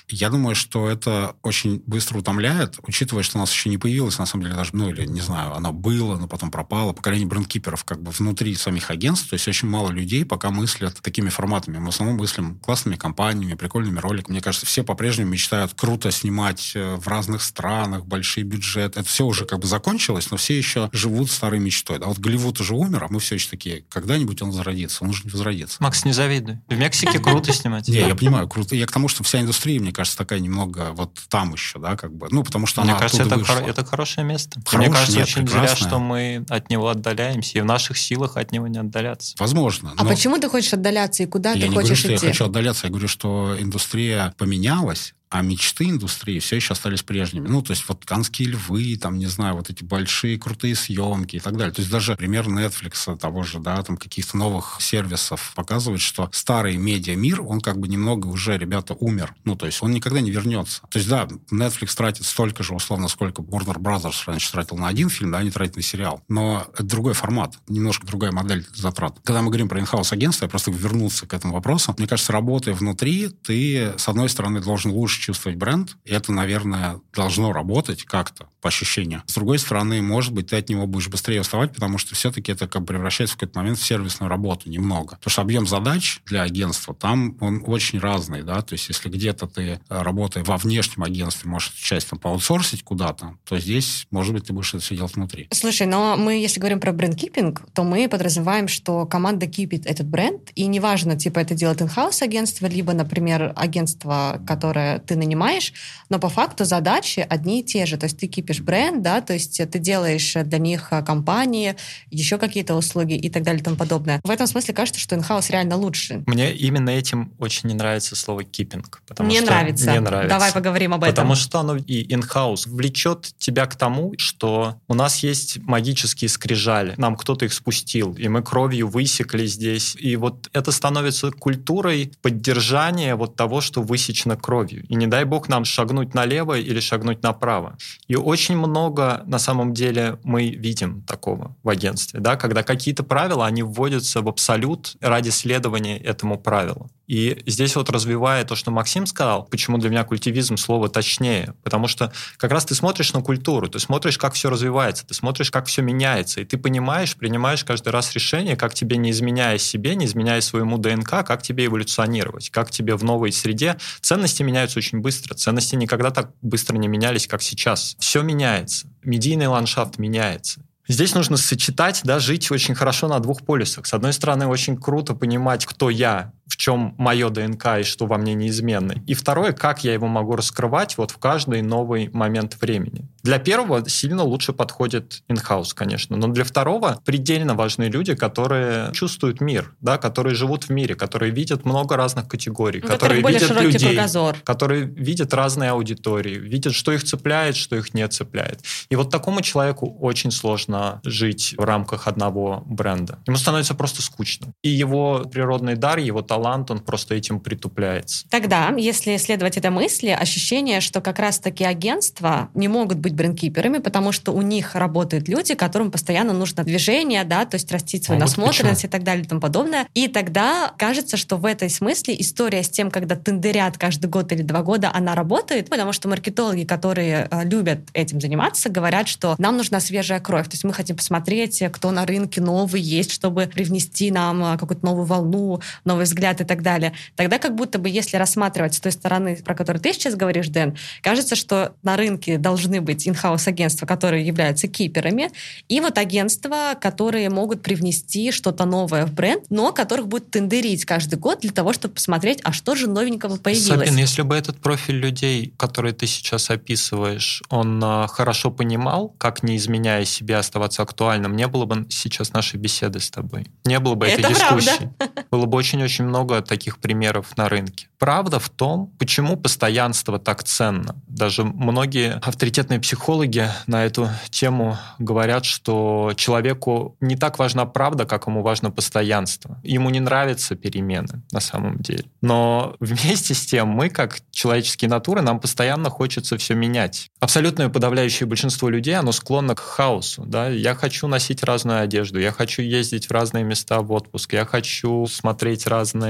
Я думаю, что это очень быстро утомляет, учитывая, что у нас еще не появилось, на самом деле, даже, ну, или, не знаю, оно было, но потом пропало, поколение брендкиперов как бы внутри самих агентств, то есть очень мало людей пока мыслят такими форматами. Мы в основном мыслим классными компаниями, прикольными роликами. Мне кажется, все по-прежнему мечтают круто снимать э, в разных странах, большие бюджеты. Это все уже как бы закончилось, но все еще живут старой мечтой. А вот Голливуд уже умер, а мы все еще такие, когда-нибудь он возродится, он уже не возродится. Макс, не завидуй. В Мексике круто снимать. Не, я понимаю, круто. Я к тому, что вся индустрия мне кажется, такая немного вот там еще, да, как бы. Ну, потому что мне она кажется, это, хор- это хорошее место. Хорошее, мне кажется, нет, очень прекрасное. зря, что мы от него отдаляемся, и в наших силах от него не отдаляться. Возможно. А но почему ты хочешь отдаляться и куда я ты не говорю, хочешь что идти? я хочу отдаляться, я говорю, что индустрия поменялась, а мечты индустрии все еще остались прежними. Ну, то есть вот «Канские львы», там, не знаю, вот эти большие крутые съемки и так далее. То есть даже пример Netflix того же, да, там каких-то новых сервисов показывает, что старый медиа-мир, он как бы немного уже, ребята, умер. Ну, то есть он никогда не вернется. То есть, да, Netflix тратит столько же, условно, сколько Warner Brothers раньше тратил на один фильм, да, они тратят на сериал. Но это другой формат, немножко другая модель затрат. Когда мы говорим про инхаус агентство, я просто вернуться к этому вопросу. Мне кажется, работая внутри, ты, с одной стороны, должен лучше чувствовать бренд, это, наверное, должно работать как-то, по ощущению. С другой стороны, может быть, ты от него будешь быстрее уставать, потому что все-таки это как превращается в какой-то момент в сервисную работу немного. Потому что объем задач для агентства там он очень разный, да, то есть если где-то ты, э, работая во внешнем агентстве, можешь часть там поаутсорсить куда-то, то здесь, может быть, ты будешь это все делать внутри. Слушай, но мы, если говорим про бренд-киппинг, то мы подразумеваем, что команда кипит этот бренд, и неважно, типа, это делает инхаус агентство, либо, например, агентство, которое ты нанимаешь, но по факту задачи одни и те же. То есть ты кипишь бренд, да, то есть ты делаешь для них э, компании, еще какие-то услуги и так далее и тому подобное. В этом смысле кажется, что инхаус реально лучше. Мне именно этим очень не нравится слово киппинг. Потому Мне что нравится. Мне нравится. Давай поговорим об этом. Потому что оно и in-house влечет тебя к тому, что у нас есть магические скрижали. Нам кто-то их спустил, и мы кровью высекли здесь. И вот это становится культурой поддержания вот того, что высечено кровью. И не дай бог нам шагнуть налево или шагнуть направо. И очень много, на самом деле, мы видим такого в агентстве, да, когда какие-то правила, они вводятся в абсолют ради следования этому правилу. И здесь вот развивая то, что Максим сказал, почему для меня культивизм слово точнее, потому что как раз ты смотришь на культуру, ты смотришь, как все развивается, ты смотришь, как все меняется, и ты понимаешь, принимаешь каждый раз решение, как тебе, не изменяя себе, не изменяя своему ДНК, как тебе эволюционировать, как тебе в новой среде. Ценности меняются очень быстро, ценности никогда так быстро не менялись, как сейчас. Все меняется, медийный ландшафт меняется. Здесь нужно сочетать, да, жить очень хорошо на двух полюсах. С одной стороны, очень круто понимать, кто я, в чем мое ДНК и что во мне неизменно. И второе, как я его могу раскрывать вот в каждый новый момент времени. Для первого сильно лучше подходит инхаус, конечно, но для второго предельно важны люди, которые чувствуют мир, да, которые живут в мире, которые видят много разных категорий, У которые видят людей, кругозор. которые видят разные аудитории, видят, что их цепляет, что их не цепляет. И вот такому человеку очень сложно жить в рамках одного бренда. Ему становится просто скучно. И его природный дар, его талант, он просто этим притупляется. Тогда, если следовать этой мысли, ощущение, что как раз-таки агентства не могут быть брендкиперами, потому что у них работают люди, которым постоянно нужно движение, да, то есть растить свою А вот насмотренность и так далее и тому подобное. И тогда кажется, что в этой смысле история с тем, когда тендерят каждый год или два года, она работает, потому что маркетологи, которые э, любят этим заниматься, говорят, что нам нужна свежая кровь. То есть мы хотим посмотреть, кто на рынке новый есть, чтобы привнести нам э, какую-то новую волну, новый взгляд и так далее. Тогда как будто бы, если рассматривать с той стороны, про которую ты сейчас говоришь, Дэн, кажется, что на рынке должны быть инхаус агентства, которые являются киперами, и вот агентства, которые могут привнести что-то новое в бренд, но которых будут тендерить каждый год для того, чтобы посмотреть, а что же новенького появилось. Сабин, если бы этот профиль людей, который ты сейчас описываешь, он а, хорошо понимал, как не изменяя себе оставаться актуальным, не было бы сейчас нашей беседы с тобой. Не было бы Это этой дискуссии. правда. Было бы очень-очень много таких примеров на рынке. Правда в том, почему постоянство так ценно. Даже многие авторитетные психологи на эту тему говорят, что человеку не так важна правда, как ему важно постоянство. Ему не нравятся перемены на самом деле. Но вместе с тем мы, как человеческие натуры, нам постоянно хочется все менять. Абсолютное подавляющее большинство людей, оно склонно к хаосу. Да? Я хочу носить разную одежду, я хочу ездить в разные места в отпуск, я хочу смотреть разные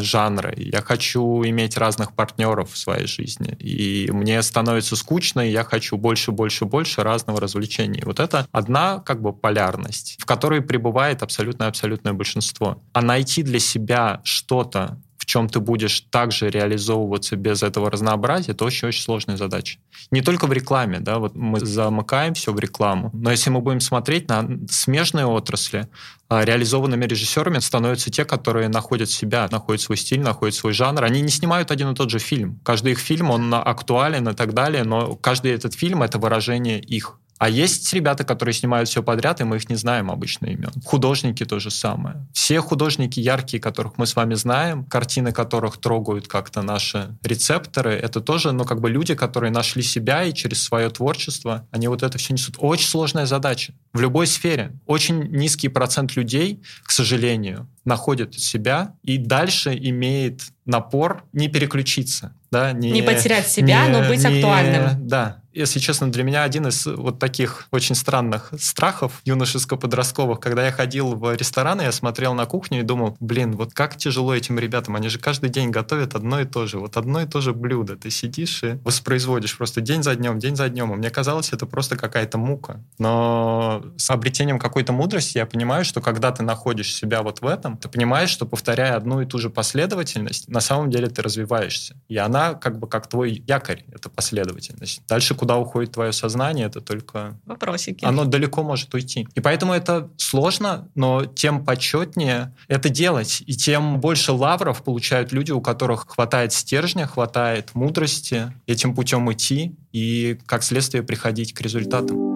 жанры, я хочу иметь разных партнеров в своей жизни. И мне становится скучно, и я хочу больше, больше, больше разного развлечения. Вот это одна как бы полярность, в которой пребывает абсолютное-абсолютное большинство. А найти для себя что-то, в чем ты будешь также реализовываться без этого разнообразия, это очень-очень сложная задача. Не только в рекламе, да, вот мы замыкаем все в рекламу, но если мы будем смотреть на смежные отрасли, а, реализованными режиссерами становятся те, которые находят себя, находят свой стиль, находят свой жанр. Они не снимают один и тот же фильм. Каждый их фильм, он актуален и так далее, но каждый этот фильм — это выражение их. А есть ребята, которые снимают все подряд, и мы их не знаем обычно имен. Художники то же самое. Все художники яркие, которых мы с вами знаем, картины которых трогают как-то наши рецепторы, это тоже, ну, как бы люди, которые нашли себя и через свое творчество, они вот это все несут. Очень сложная задача. В любой сфере. Очень низкий процент людей, к сожалению, находит себя и дальше имеет напор не переключиться. Да, не, не потерять себя, не, но быть не, актуальным. Да, если честно, для меня один из вот таких очень странных страхов юношеско-подростковых, когда я ходил в рестораны, я смотрел на кухню и думал, блин, вот как тяжело этим ребятам, они же каждый день готовят одно и то же, вот одно и то же блюдо. Ты сидишь и воспроизводишь просто день за днем, день за днем. И мне казалось, это просто какая-то мука. Но с обретением какой-то мудрости я понимаю, что когда ты находишь себя вот в этом, ты понимаешь, что повторяя одну и ту же последовательность, на самом деле ты развиваешься. И она как бы как твой якорь, эта последовательность. Дальше куда уходит твое сознание, это только... Вопросики. Оно далеко может уйти. И поэтому это сложно, но тем почетнее это делать. И тем больше лавров получают люди, у которых хватает стержня, хватает мудрости этим путем идти и, как следствие, приходить к результатам.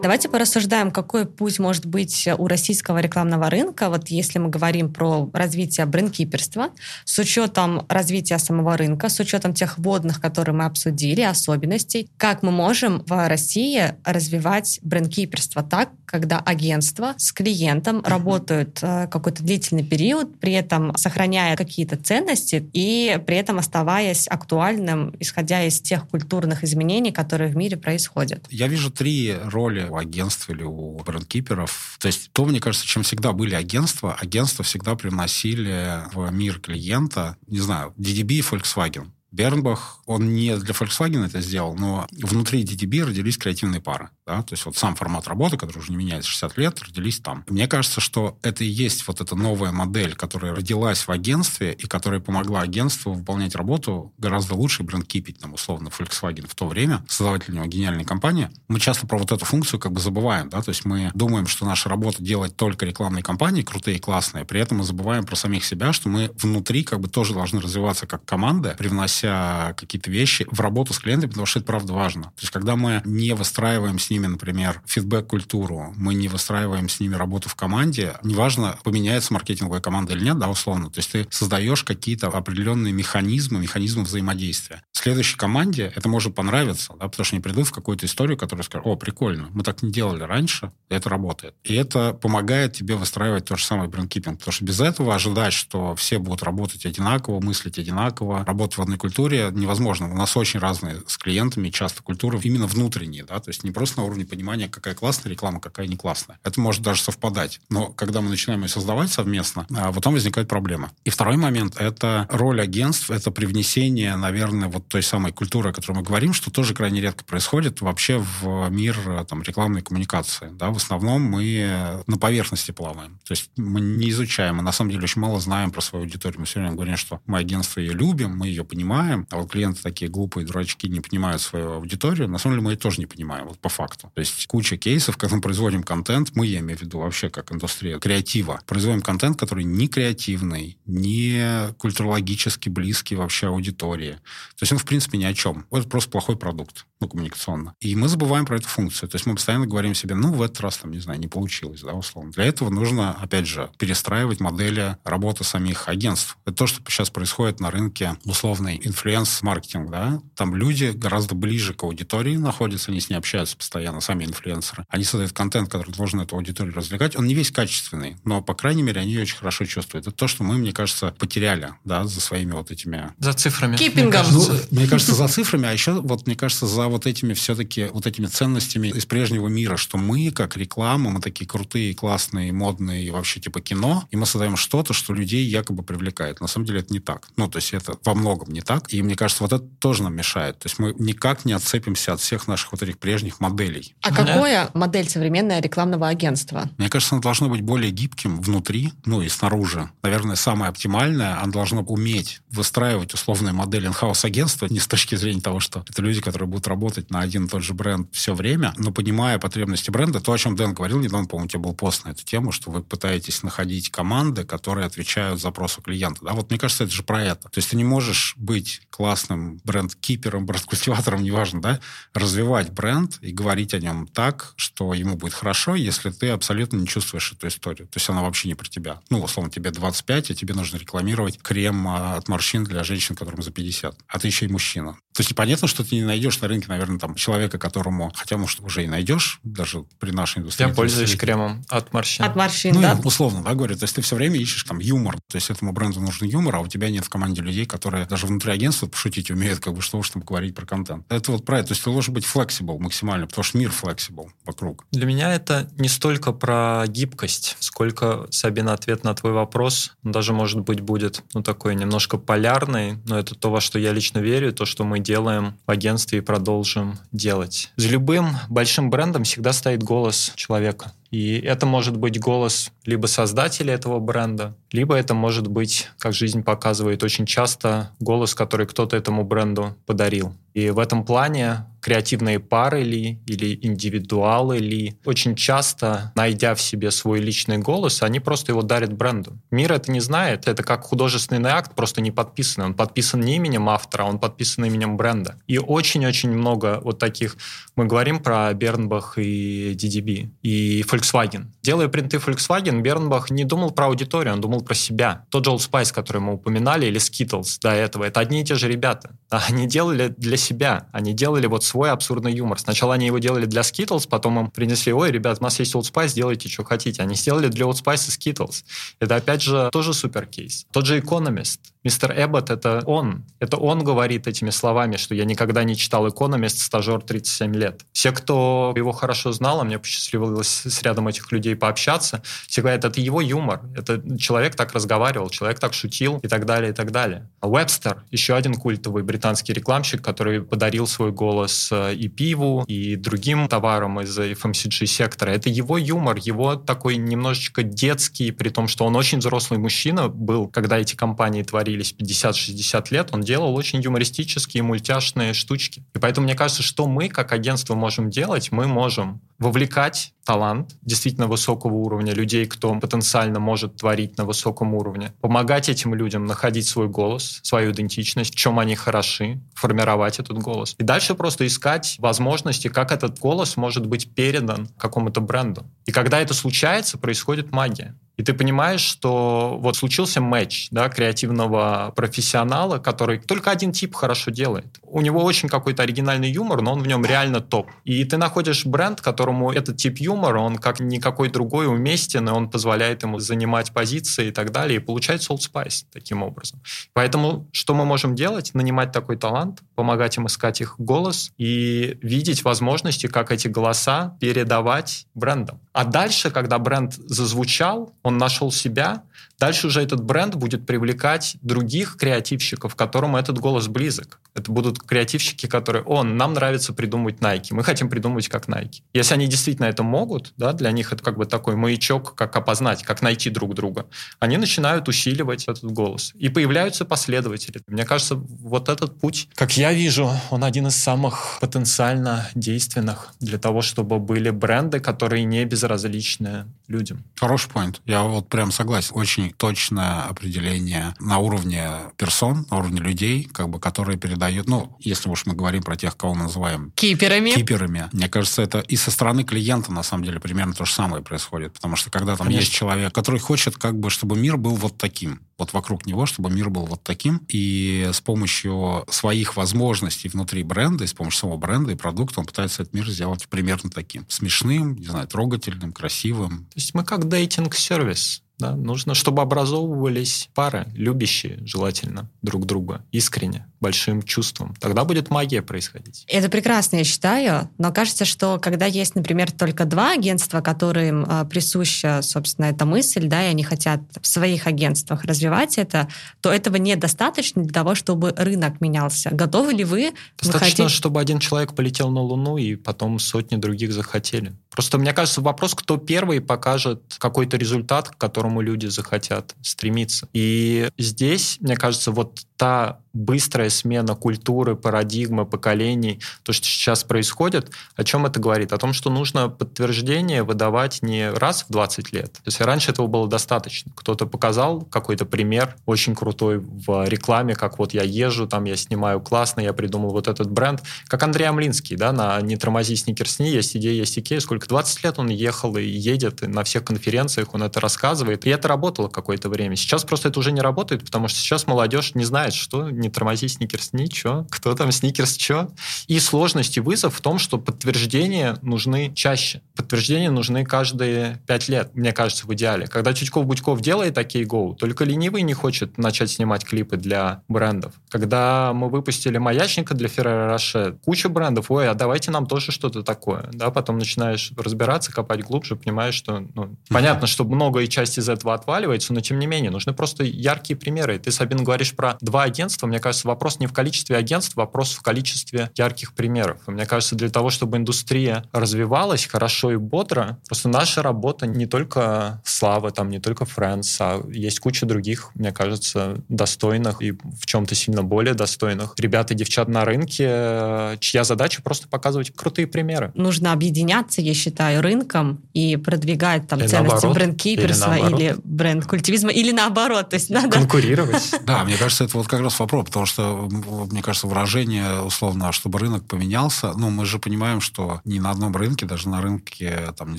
Давайте порассуждаем, какой путь может быть у российского рекламного рынка, вот если мы говорим про развитие брендкиперства, с учетом развития самого рынка, с учетом тех вводных, которые мы обсудили, особенностей, как мы можем в России развивать брендкиперство так, когда агентства с клиентом работают э, какой-то длительный период, при этом сохраняя какие-то ценности и при этом оставаясь актуальным, исходя из тех культурных изменений, которые в мире происходят. Я вижу три роли у агентств или у брендкиперов. То есть то, мне кажется, чем всегда были агентства, агентства всегда приносили в мир клиента, не знаю, DDB и Volkswagen. Бернбах, он не для Volkswagen это сделал, но внутри DDB родились креативные пары. Да? То есть вот сам формат работы, который уже не меняется 60 лет, родились там. Мне кажется, что это и есть вот эта новая модель, которая родилась в агентстве и которая помогла агентству выполнять работу гораздо лучше брендкипить, там, условно, Volkswagen в то время, создаватель у него гениальной компании. Мы часто про вот эту функцию как бы забываем, да, то есть мы думаем, что наша работа делать только рекламные кампании, крутые, классные, при этом мы забываем про самих себя, что мы внутри как бы тоже должны развиваться как команда, привнося внося какие-то вещи в работу с клиентами, потому что это правда важно. То есть, когда мы не выстраиваем с ними, например, фидбэк-культуру, мы не выстраиваем с ними работу в команде, неважно, поменяется маркетинговая команда или нет, да, условно. То есть, ты создаешь какие-то определенные механизмы, механизмы взаимодействия. Следующей команде это может понравиться, да, потому что они придут в какую-то историю, которая скажет, о, прикольно, мы так не делали раньше, это работает. И это помогает тебе выстраивать то же самое брендкипинг, потому что без этого ожидать, что все будут работать одинаково, мыслить одинаково, работать в одной культуре, культуре невозможно. У нас очень разные с клиентами часто культуры именно внутренние, да, то есть не просто на уровне понимания, какая классная реклама, какая не классная. Это может даже совпадать. Но когда мы начинаем ее создавать совместно, а, вот там возникает проблема. И второй момент — это роль агентств, это привнесение, наверное, вот той самой культуры, о которой мы говорим, что тоже крайне редко происходит вообще в мир там, рекламной коммуникации. Да? В основном мы на поверхности плаваем. То есть мы не изучаем, мы на самом деле очень мало знаем про свою аудиторию. Мы все время говорим, что мы агентство ее любим, мы ее понимаем, а вот клиенты такие глупые дурачки не понимают свою аудиторию. На самом деле мы ее тоже не понимаем, вот по факту. То есть куча кейсов, [laughs] когда мы производим контент, мы, я имею в виду вообще как индустрия креатива, производим контент, который не креативный, не культурологически близкий вообще аудитории. То есть он, в принципе, ни о чем. Это просто плохой продукт ну, коммуникационно. И мы забываем про эту функцию. То есть мы постоянно говорим себе, ну, в этот раз, там, не знаю, не получилось, да, условно. Для этого нужно, опять же, перестраивать модели работы самих агентств. Это то, что сейчас происходит на рынке условный influence-маркетинг, да. Там люди гораздо ближе к аудитории находятся, они с ней общаются постоянно, сами инфлюенсеры. Они создают контент, который должен эту аудиторию развлекать. Он не весь качественный, но, по крайней мере, они очень хорошо чувствуют. Это то, что мы, мне кажется, потеряли, да, за своими вот этими... За цифрами. Keeping ом. Мне кажется, ну, мне кажется за цифрами, а еще, вот, мне кажется, за вот этими все-таки, вот этими ценностями из прежнего мира, что мы, как реклама, мы такие крутые, классные, модные, и вообще типа кино, и мы создаем что-то, что людей якобы привлекает. На самом деле это не так. Ну, то есть это во многом не так. И мне кажется, вот это тоже нам мешает. То есть мы никак не отцепимся от всех наших вот этих прежних моделей. А какое модель современная рекламного агентства? Мне кажется, оно должно быть более гибким внутри, ну и снаружи. Наверное, самое оптимальное, оно должно уметь выстраивать условную модель инхаус агентства не с точки зрения того, что это люди, которые будут работать на на один и тот же бренд все время, но понимая потребности бренда, то, о чем Дэн говорил недавно, по-моему, у тебя был пост на эту тему, что вы пытаетесь находить команды, которые отвечают запросу клиента. Да, вот мне кажется, это же про это. То есть ты не можешь быть классным бренд-кипером, бренд-культиватором, неважно, да, развивать бренд и говорить о нем так, что ему будет хорошо, если ты абсолютно не чувствуешь эту историю. То есть она вообще не про тебя. Ну, условно, тебе 25, а тебе нужно рекламировать крем а, от морщин для женщин, которым за 50. А ты еще и мужчина. То есть понятно, что ты не найдешь на рынке, наверное, там человека, которому, хотя, может, уже и найдешь, даже при нашей индустрии. Я пользуюсь кремом от морщин. От морщин, ну, да. условно, да, говорю. То есть ты все время ищешь там юмор. То есть этому бренду нужен юмор, а у тебя нет в команде людей, которые даже внутри агентства пошутить умеют, как бы, что уж там говорить про контент. Это вот это. То есть ты должен быть flexible максимально, потому что мир flexible вокруг. Для меня это не столько про гибкость, сколько, Сабина, ответ на твой вопрос. Даже, может быть, будет ну, такой немножко полярный, но это то, во что я лично верю, то, что мы делаем в агентстве и продолжим делать. За любым большим брендом всегда стоит голос человека. И это может быть голос либо создателя этого бренда, либо это может быть, как жизнь показывает, очень часто голос, который кто-то этому бренду подарил. И в этом плане креативные пары ли или индивидуалы ли, очень часто, найдя в себе свой личный голос, они просто его дарят бренду. Мир это не знает, это как художественный акт, просто не подписанный. Он подписан не именем автора, он подписан именем бренда. И очень-очень много вот таких, мы говорим про Бернбах и DDB, и Volkswagen. Делая принты Volkswagen, Бернбах не думал про аудиторию, он думал про себя. Тот же Old Spice, который мы упоминали, или Skittles до этого, это одни и те же ребята. Они делали для себя, они делали вот свой абсурдный юмор. Сначала они его делали для Skittles, потом им принесли, ой, ребят, у нас есть Old Spice, делайте, что хотите. Они сделали для Old Spice и Skittles. Это, опять же, тоже супер кейс. Тот же Economist. Мистер Эббот — это он. Это он говорит этими словами, что я никогда не читал «Экономист», стажер 37 лет. Все, кто его хорошо знал, а мне посчастливилось с рядом этих людей пообщаться, все говорят, это его юмор. Это человек так разговаривал, человек так шутил и так далее, и так далее. А Уэбстер — еще один культовый британский рекламщик, который подарил свой голос э, и пиву, и другим товарам из FMCG-сектора. Это его юмор, его такой немножечко детский, при том, что он очень взрослый мужчина был, когда эти компании творили творились 50-60 лет, он делал очень юмористические, мультяшные штучки. И поэтому мне кажется, что мы, как агентство, можем делать, мы можем вовлекать талант действительно высокого уровня, людей, кто потенциально может творить на высоком уровне, помогать этим людям находить свой голос, свою идентичность, в чем они хороши, формировать этот голос. И дальше просто искать возможности, как этот голос может быть передан какому-то бренду. И когда это случается, происходит магия. И ты понимаешь, что вот случился матч да, креативного профессионала, который только один тип хорошо делает. У него очень какой-то оригинальный юмор, но он в нем реально топ. И ты находишь бренд, которому этот тип юмора, он как никакой другой уместен, и он позволяет ему занимать позиции и так далее. И получается Old Spice таким образом. Поэтому что мы можем делать? Нанимать такой талант, помогать им искать их голос и видеть возможности, как эти голоса передавать брендам. А дальше, когда бренд зазвучал, он нашел себя, Дальше уже этот бренд будет привлекать других креативщиков, которым этот голос близок. Это будут креативщики, которые, о, нам нравится придумывать Nike, мы хотим придумывать как Nike. Если они действительно это могут, да, для них это как бы такой маячок, как опознать, как найти друг друга, они начинают усиливать этот голос. И появляются последователи. Мне кажется, вот этот путь, как я вижу, он один из самых потенциально действенных для того, чтобы были бренды, которые не безразличны людям. Хороший point. Я вот прям согласен. Очень точное определение на уровне персон, на уровне людей, как бы, которые передают, ну, если уж мы говорим про тех, кого мы называем... Киперами. Киперами. Мне кажется, это и со стороны клиента, на самом деле, примерно то же самое происходит. Потому что когда там Конечно. есть человек, который хочет, как бы, чтобы мир был вот таким, вот вокруг него, чтобы мир был вот таким, и с помощью своих возможностей внутри бренда, и с помощью своего бренда и продукта он пытается этот мир сделать примерно таким. Смешным, не знаю, трогательным, красивым. То есть мы как дейтинг-сервис да? Нужно, чтобы образовывались пары, любящие желательно друг друга, искренне, большим чувством. Тогда будет магия происходить. Это прекрасно, я считаю, но кажется, что когда есть, например, только два агентства, которым э, присуща, собственно, эта мысль, да, и они хотят в своих агентствах развивать это, то этого недостаточно для того, чтобы рынок менялся. Готовы ли вы Достаточно, выходить... чтобы один человек полетел на Луну, и потом сотни других захотели. Просто, мне кажется, вопрос, кто первый покажет какой-то результат, к которому люди захотят стремиться. И здесь, мне кажется, вот та быстрая смена культуры, парадигмы, поколений, то, что сейчас происходит, о чем это говорит? О том, что нужно подтверждение выдавать не раз в 20 лет. То есть раньше этого было достаточно. Кто-то показал какой-то пример очень крутой в рекламе, как вот я езжу, там я снимаю классно, я придумал вот этот бренд. Как Андрей Амлинский, да, на «Не тормози, сникерсни», есть идея, есть икея. Сколько? 20 лет он ехал и едет, и на всех конференциях он это рассказывает. И это работало какое-то время. Сейчас просто это уже не работает, потому что сейчас молодежь не знает, что не тормози, сникерс, ничего, кто там сникерс, что. И сложность и вызов в том, что подтверждения нужны чаще. Подтверждения нужны каждые пять лет, мне кажется, в идеале. Когда Чутьков-Будьков делает такие гоу, только ленивый не хочет начать снимать клипы для брендов. Когда мы выпустили «Маячника» для Ferrero Rocher, куча брендов, ой, а давайте нам тоже что-то такое. Да, потом начинаешь разбираться, копать глубже, понимаешь, что ну, понятно, что много и часть из этого отваливается, но тем не менее нужны просто яркие примеры. Ты, Сабин, говоришь про два агентства, мне кажется, вопрос не в количестве агентств, вопрос в количестве ярких примеров. И мне кажется, для того, чтобы индустрия развивалась хорошо и бодро, просто наша работа не только Слава, там не только Friends, а есть куча других, мне кажется, достойных и в чем-то сильно более достойных ребят и девчат на рынке, чья задача просто показывать крутые примеры. Нужно объединяться, я считаю, рынком и продвигать там или ценности бренд-киперства или, или бренд-культивизма, или наоборот. То есть надо... Конкурировать. [laughs] Да, мне кажется, это вот как раз вопрос, потому что, мне кажется, выражение, условно, чтобы рынок поменялся, ну, мы же понимаем, что не на одном рынке, даже на рынке, там, не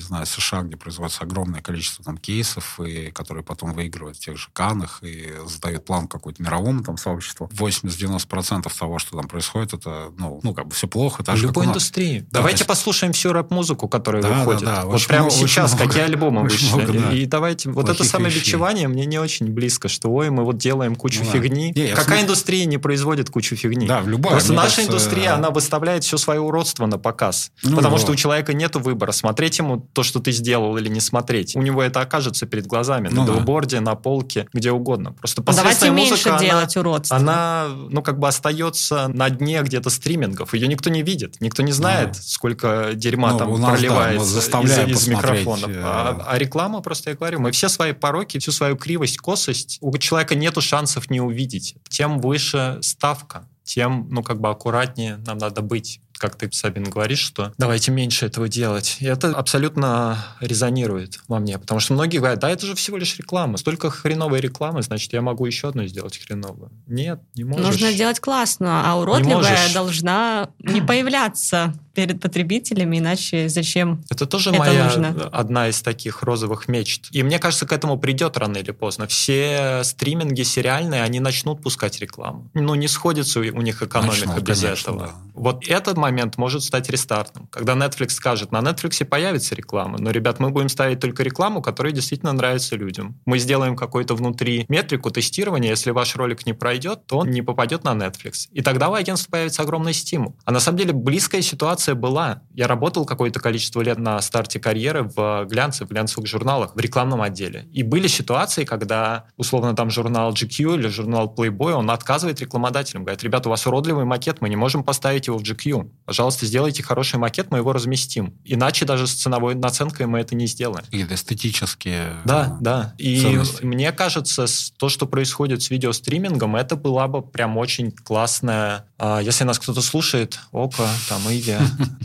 знаю, США, где производится огромное количество там кейсов, и которые потом выигрывают в тех же Канах и задают план какой-то мировому там сообществу, 80-90% того, что там происходит, это, ну, ну как бы все плохо. Так любой индустрии. Да, давайте есть... послушаем всю рэп-музыку, которая да, выходит. Да, да. Вот прямо много, сейчас, какие альбомы вышли. Много, да. И давайте, вот это самое бичевание мне не очень близко, что, ой, мы вот делаем кучу ну, фигни. Не, Какая смотрю... индустрия не производит кучу фигни? Да, в любой. Просто наша кажется... индустрия, она выставляет все свое уродство на показ. Ну, потому вот. что у человека нет выбора, смотреть ему то, что ты сделал, или не смотреть. У него это окажется перед глазами, ну, на билборде, да. на полке, где угодно. Просто Давайте музыка, меньше делать уродство. Она, ну, как бы остается на дне где-то стримингов. Ее никто не видит, никто не знает, да. сколько дерьма ну, там нас, проливается да, из, из микрофонов. Э, а, а реклама, просто я говорю, мы все свои пороки, всю свою кривость, косость, у человека нету шансов не увидеть. Тем выше ставка, тем, ну, как бы аккуратнее нам надо быть как ты, Сабин, говоришь, что давайте меньше этого делать. И это абсолютно резонирует во мне, потому что многие говорят, да, это же всего лишь реклама. Столько хреновой рекламы, значит, я могу еще одну сделать хреновую. Нет, не можешь. Нужно делать классно, а уродливая должна не появляться перед потребителями, иначе зачем Это тоже это моя нужно? одна из таких розовых мечт. И мне кажется, к этому придет рано или поздно. Все стриминги сериальные, они начнут пускать рекламу. Ну, не сходится у них экономика Начнут, без конечно, этого. да. Вот этот момент может стать рестартом. Когда Netflix скажет, на Netflix появится реклама, но, ребят, мы будем ставить только рекламу, которая действительно нравится людям. Мы сделаем какой-то внутри метрику тестирования, если ваш ролик не пройдет, то он не попадет на Netflix. И тогда у агентства появится огромный стимул. А на самом деле близкая ситуация была. Я работал какое-то количество лет на старте карьеры в глянце, в глянцевых журналах, в рекламном отделе. И были ситуации, когда, условно, там журнал GQ или журнал Playboy, он отказывает рекламодателям, говорит, ребята, у вас уродливый макет, мы не можем поставить его в GQ. Пожалуйста, сделайте хороший макет, мы его разместим. Иначе даже с ценовой наценкой мы это не сделаем. Какие-то эстетические... Да, э, да. И ценности. мне кажется, то, что происходит с видеостримингом, это была бы прям очень классная... а, Если нас кто-то слушает, Око, там, Иви,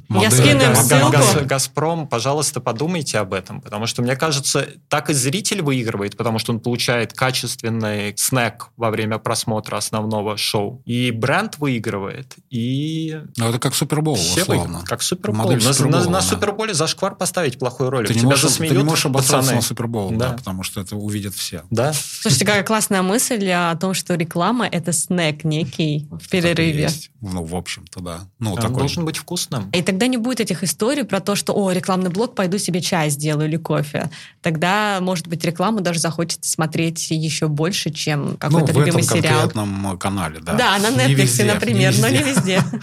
Я скину им ссылку. Газпром, пожалуйста, подумайте об этом, потому что, мне кажется, так и зритель выигрывает, потому что он получает качественный снэк во время просмотра основного шоу, и бренд выигрывает, и Ну, это как Супербоул, все условно. Как Супербол. На. Суперболе зашквар поставить плохой ролик. Ты не, можешь, ты не можешь обосраться на Супербоул, да. Да. потому что это увидят все. Да. Слушайте, какая классная мысль о том, что реклама — это снэк некий в перерыве. Ну, в общем-то, да. Ну, Он такой... должен быть вкусным. И тогда не будет этих историй про то, что, о, рекламный блок, пойду себе чай сделаю или кофе. Тогда, может быть, рекламу даже захочется смотреть еще больше, чем ну, какой-то в любимый этом сериал. конкретном канале, да. Да, на Не Netflix, везде, например, но не везде. [laughs]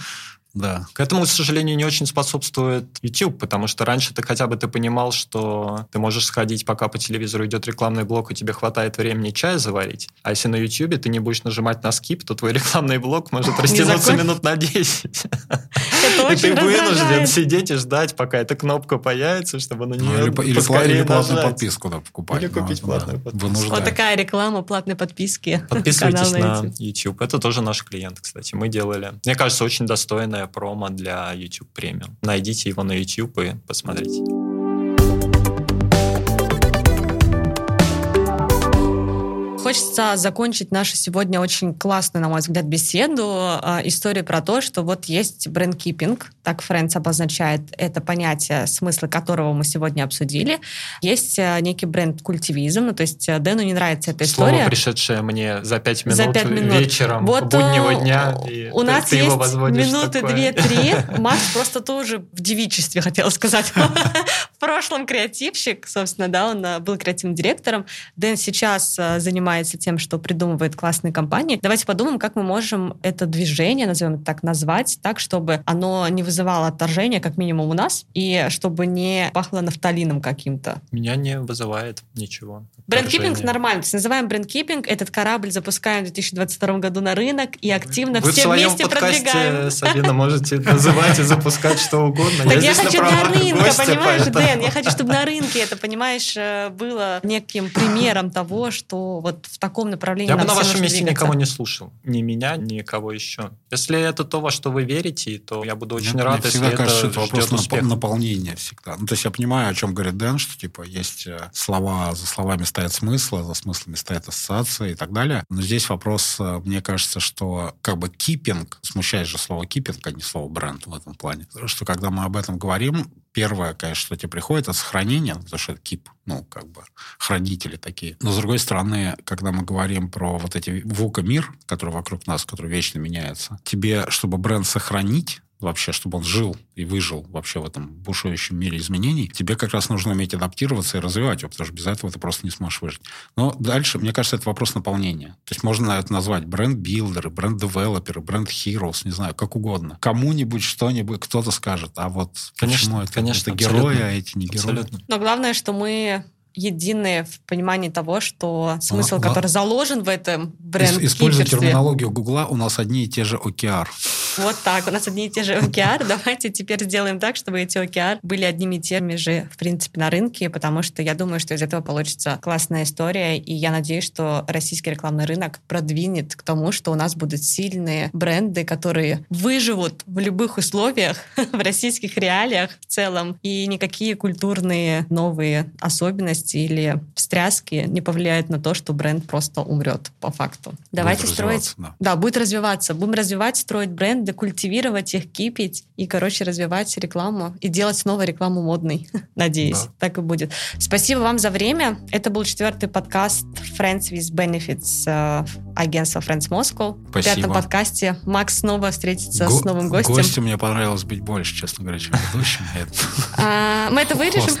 Да. К этому, к сожалению, не очень способствует YouTube, потому что раньше ты хотя бы ты понимал, что ты можешь сходить, пока по телевизору идет рекламный блок, и тебе хватает времени чай заварить. А если на YouTube ты не будешь нажимать на скип, то твой [laughs] рекламный блок может [laughs] растянуться минут на 10. Это [laughs] И ты вынужден сидеть и ждать, пока эта кнопка появится, чтобы на Ну, нее или, по- или, платную подписку покупать. Или купить Ну, платную да. подписку. Вот такая реклама платной подписки. Подписывайтесь на YouTube. YouTube. Это тоже наш клиент, кстати. Мы делали. Мне кажется, очень достойная промо для YouTube премиум. Найдите его на YouTube и посмотрите. Хочется закончить нашу сегодня очень классную, на мой взгляд, беседу. э, Историю про то, что вот есть брендкипинг, так Фрэнс обозначает это понятие, смысл которого мы сегодня обсудили. Есть э, некий бренд-культивизм, ну, то есть э, Дэну не нравится эта Слово, история. пришедшее мне за пять минут, За пять минут. вечером Вот буднего дня. у- и у ты- нас ты его есть возводишь минуты две-три. [laughs] Макс просто тоже в девичестве, хотела сказать. [laughs] В прошлом креативщик, собственно, да, он был креативным директором. Дэн сейчас э, занимается тем, что придумывает классные компании. Давайте подумаем, как мы можем это движение, назовем это так, назвать так, чтобы оно не вызывало отторжения, как минимум у нас, и чтобы не пахло нафталином каким-то. Меня не вызывает ничего. Брендкипинг нормально. То есть называем брендкипинг. Этот корабль запускаем в 2022 году на рынок и активно Вы в все своем вместе подкасте, продвигаем. Сабина, можете называть и запускать что угодно. Так я на хочу рынка, гостя, понимаешь, Дэн? Я хочу, чтобы на рынке это, понимаешь, э, было неким примером того, что вот в таком направлении Я бы на вашем месте двигаться. никого не слушал. Ни меня, ни кого еще. Если это то, во что вы верите, то я буду очень Мне- рад, мне если всегда это кажется, это вопрос успеха. наполнения всегда. Ну, то есть я понимаю, о чем говорит Дэн, что типа есть э, слова, за словами стоят смыслы, за смыслами стоят ассоциации и так далее. Но здесь вопрос, э, мне кажется, что как бы кипинг, смущает же слово кипинг, а не слово бренд в этом плане. Что когда мы об этом говорим, первое, конечно, что тебе приходит, это сохранение, потому что это кип, ну, как бы хранители такие. Но, с другой стороны, когда мы говорим про вот эти вука-мир, который вокруг нас, который вечно меняется, тебе, чтобы бренд сохранить, вообще, чтобы он жил и выжил вообще в этом бушующем мире изменений, тебе как раз нужно уметь адаптироваться и развивать его, потому что без этого ты просто не сможешь выжить. Но дальше, мне кажется, это вопрос наполнения. То есть можно это назвать бренд-билдеры, бренд-девелоперы, бренд-хироус, не знаю, как угодно. Кому-нибудь что-нибудь кто-то скажет, а вот Конечно, почему это, конечно, это герои, а эти не герои. Абсолютно. Но главное, что мы едины в понимании того, что смысл, А, который ла- заложен в этом бренд Используя терминологию Гугла, у нас одни и те же OKR. Вот так, у нас одни и те же OKR. Давайте теперь сделаем так, чтобы эти OKR были одними и теми же, в принципе, на рынке, потому что я думаю, что из этого получится классная история, и я надеюсь, что российский рекламный рынок продвинет к тому, что у нас будут сильные бренды, которые выживут в любых условиях, [laughs] в российских реалиях в целом, и никакие культурные новые особенности или встряски не повлияют на то, что бренд просто умрет по факту. Давайте Будет строить да. да, будет развиваться. Будем развивать, строить бренды бренды, культивировать их, кипить и, короче, развивать рекламу и делать снова рекламу модной. [laughs] Надеюсь, да. так и будет. Спасибо вам за время. Это был четвертый подкаст Friends with Benefits э, агентства Friends Moscow. Спасибо. В пятом подкасте Макс снова встретится Го- с новым гостем. Гостем мне понравилось быть больше, честно говоря, чем ведущим. [laughs] А, мы это вырежем?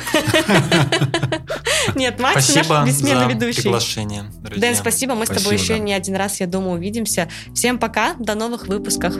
[laughs] Нет, Макс наш бессменный ведущий. приглашение, Дэн, спасибо. Мы с тобой еще не один раз, я думаю, увидимся. Всем пока. До новых выпусков.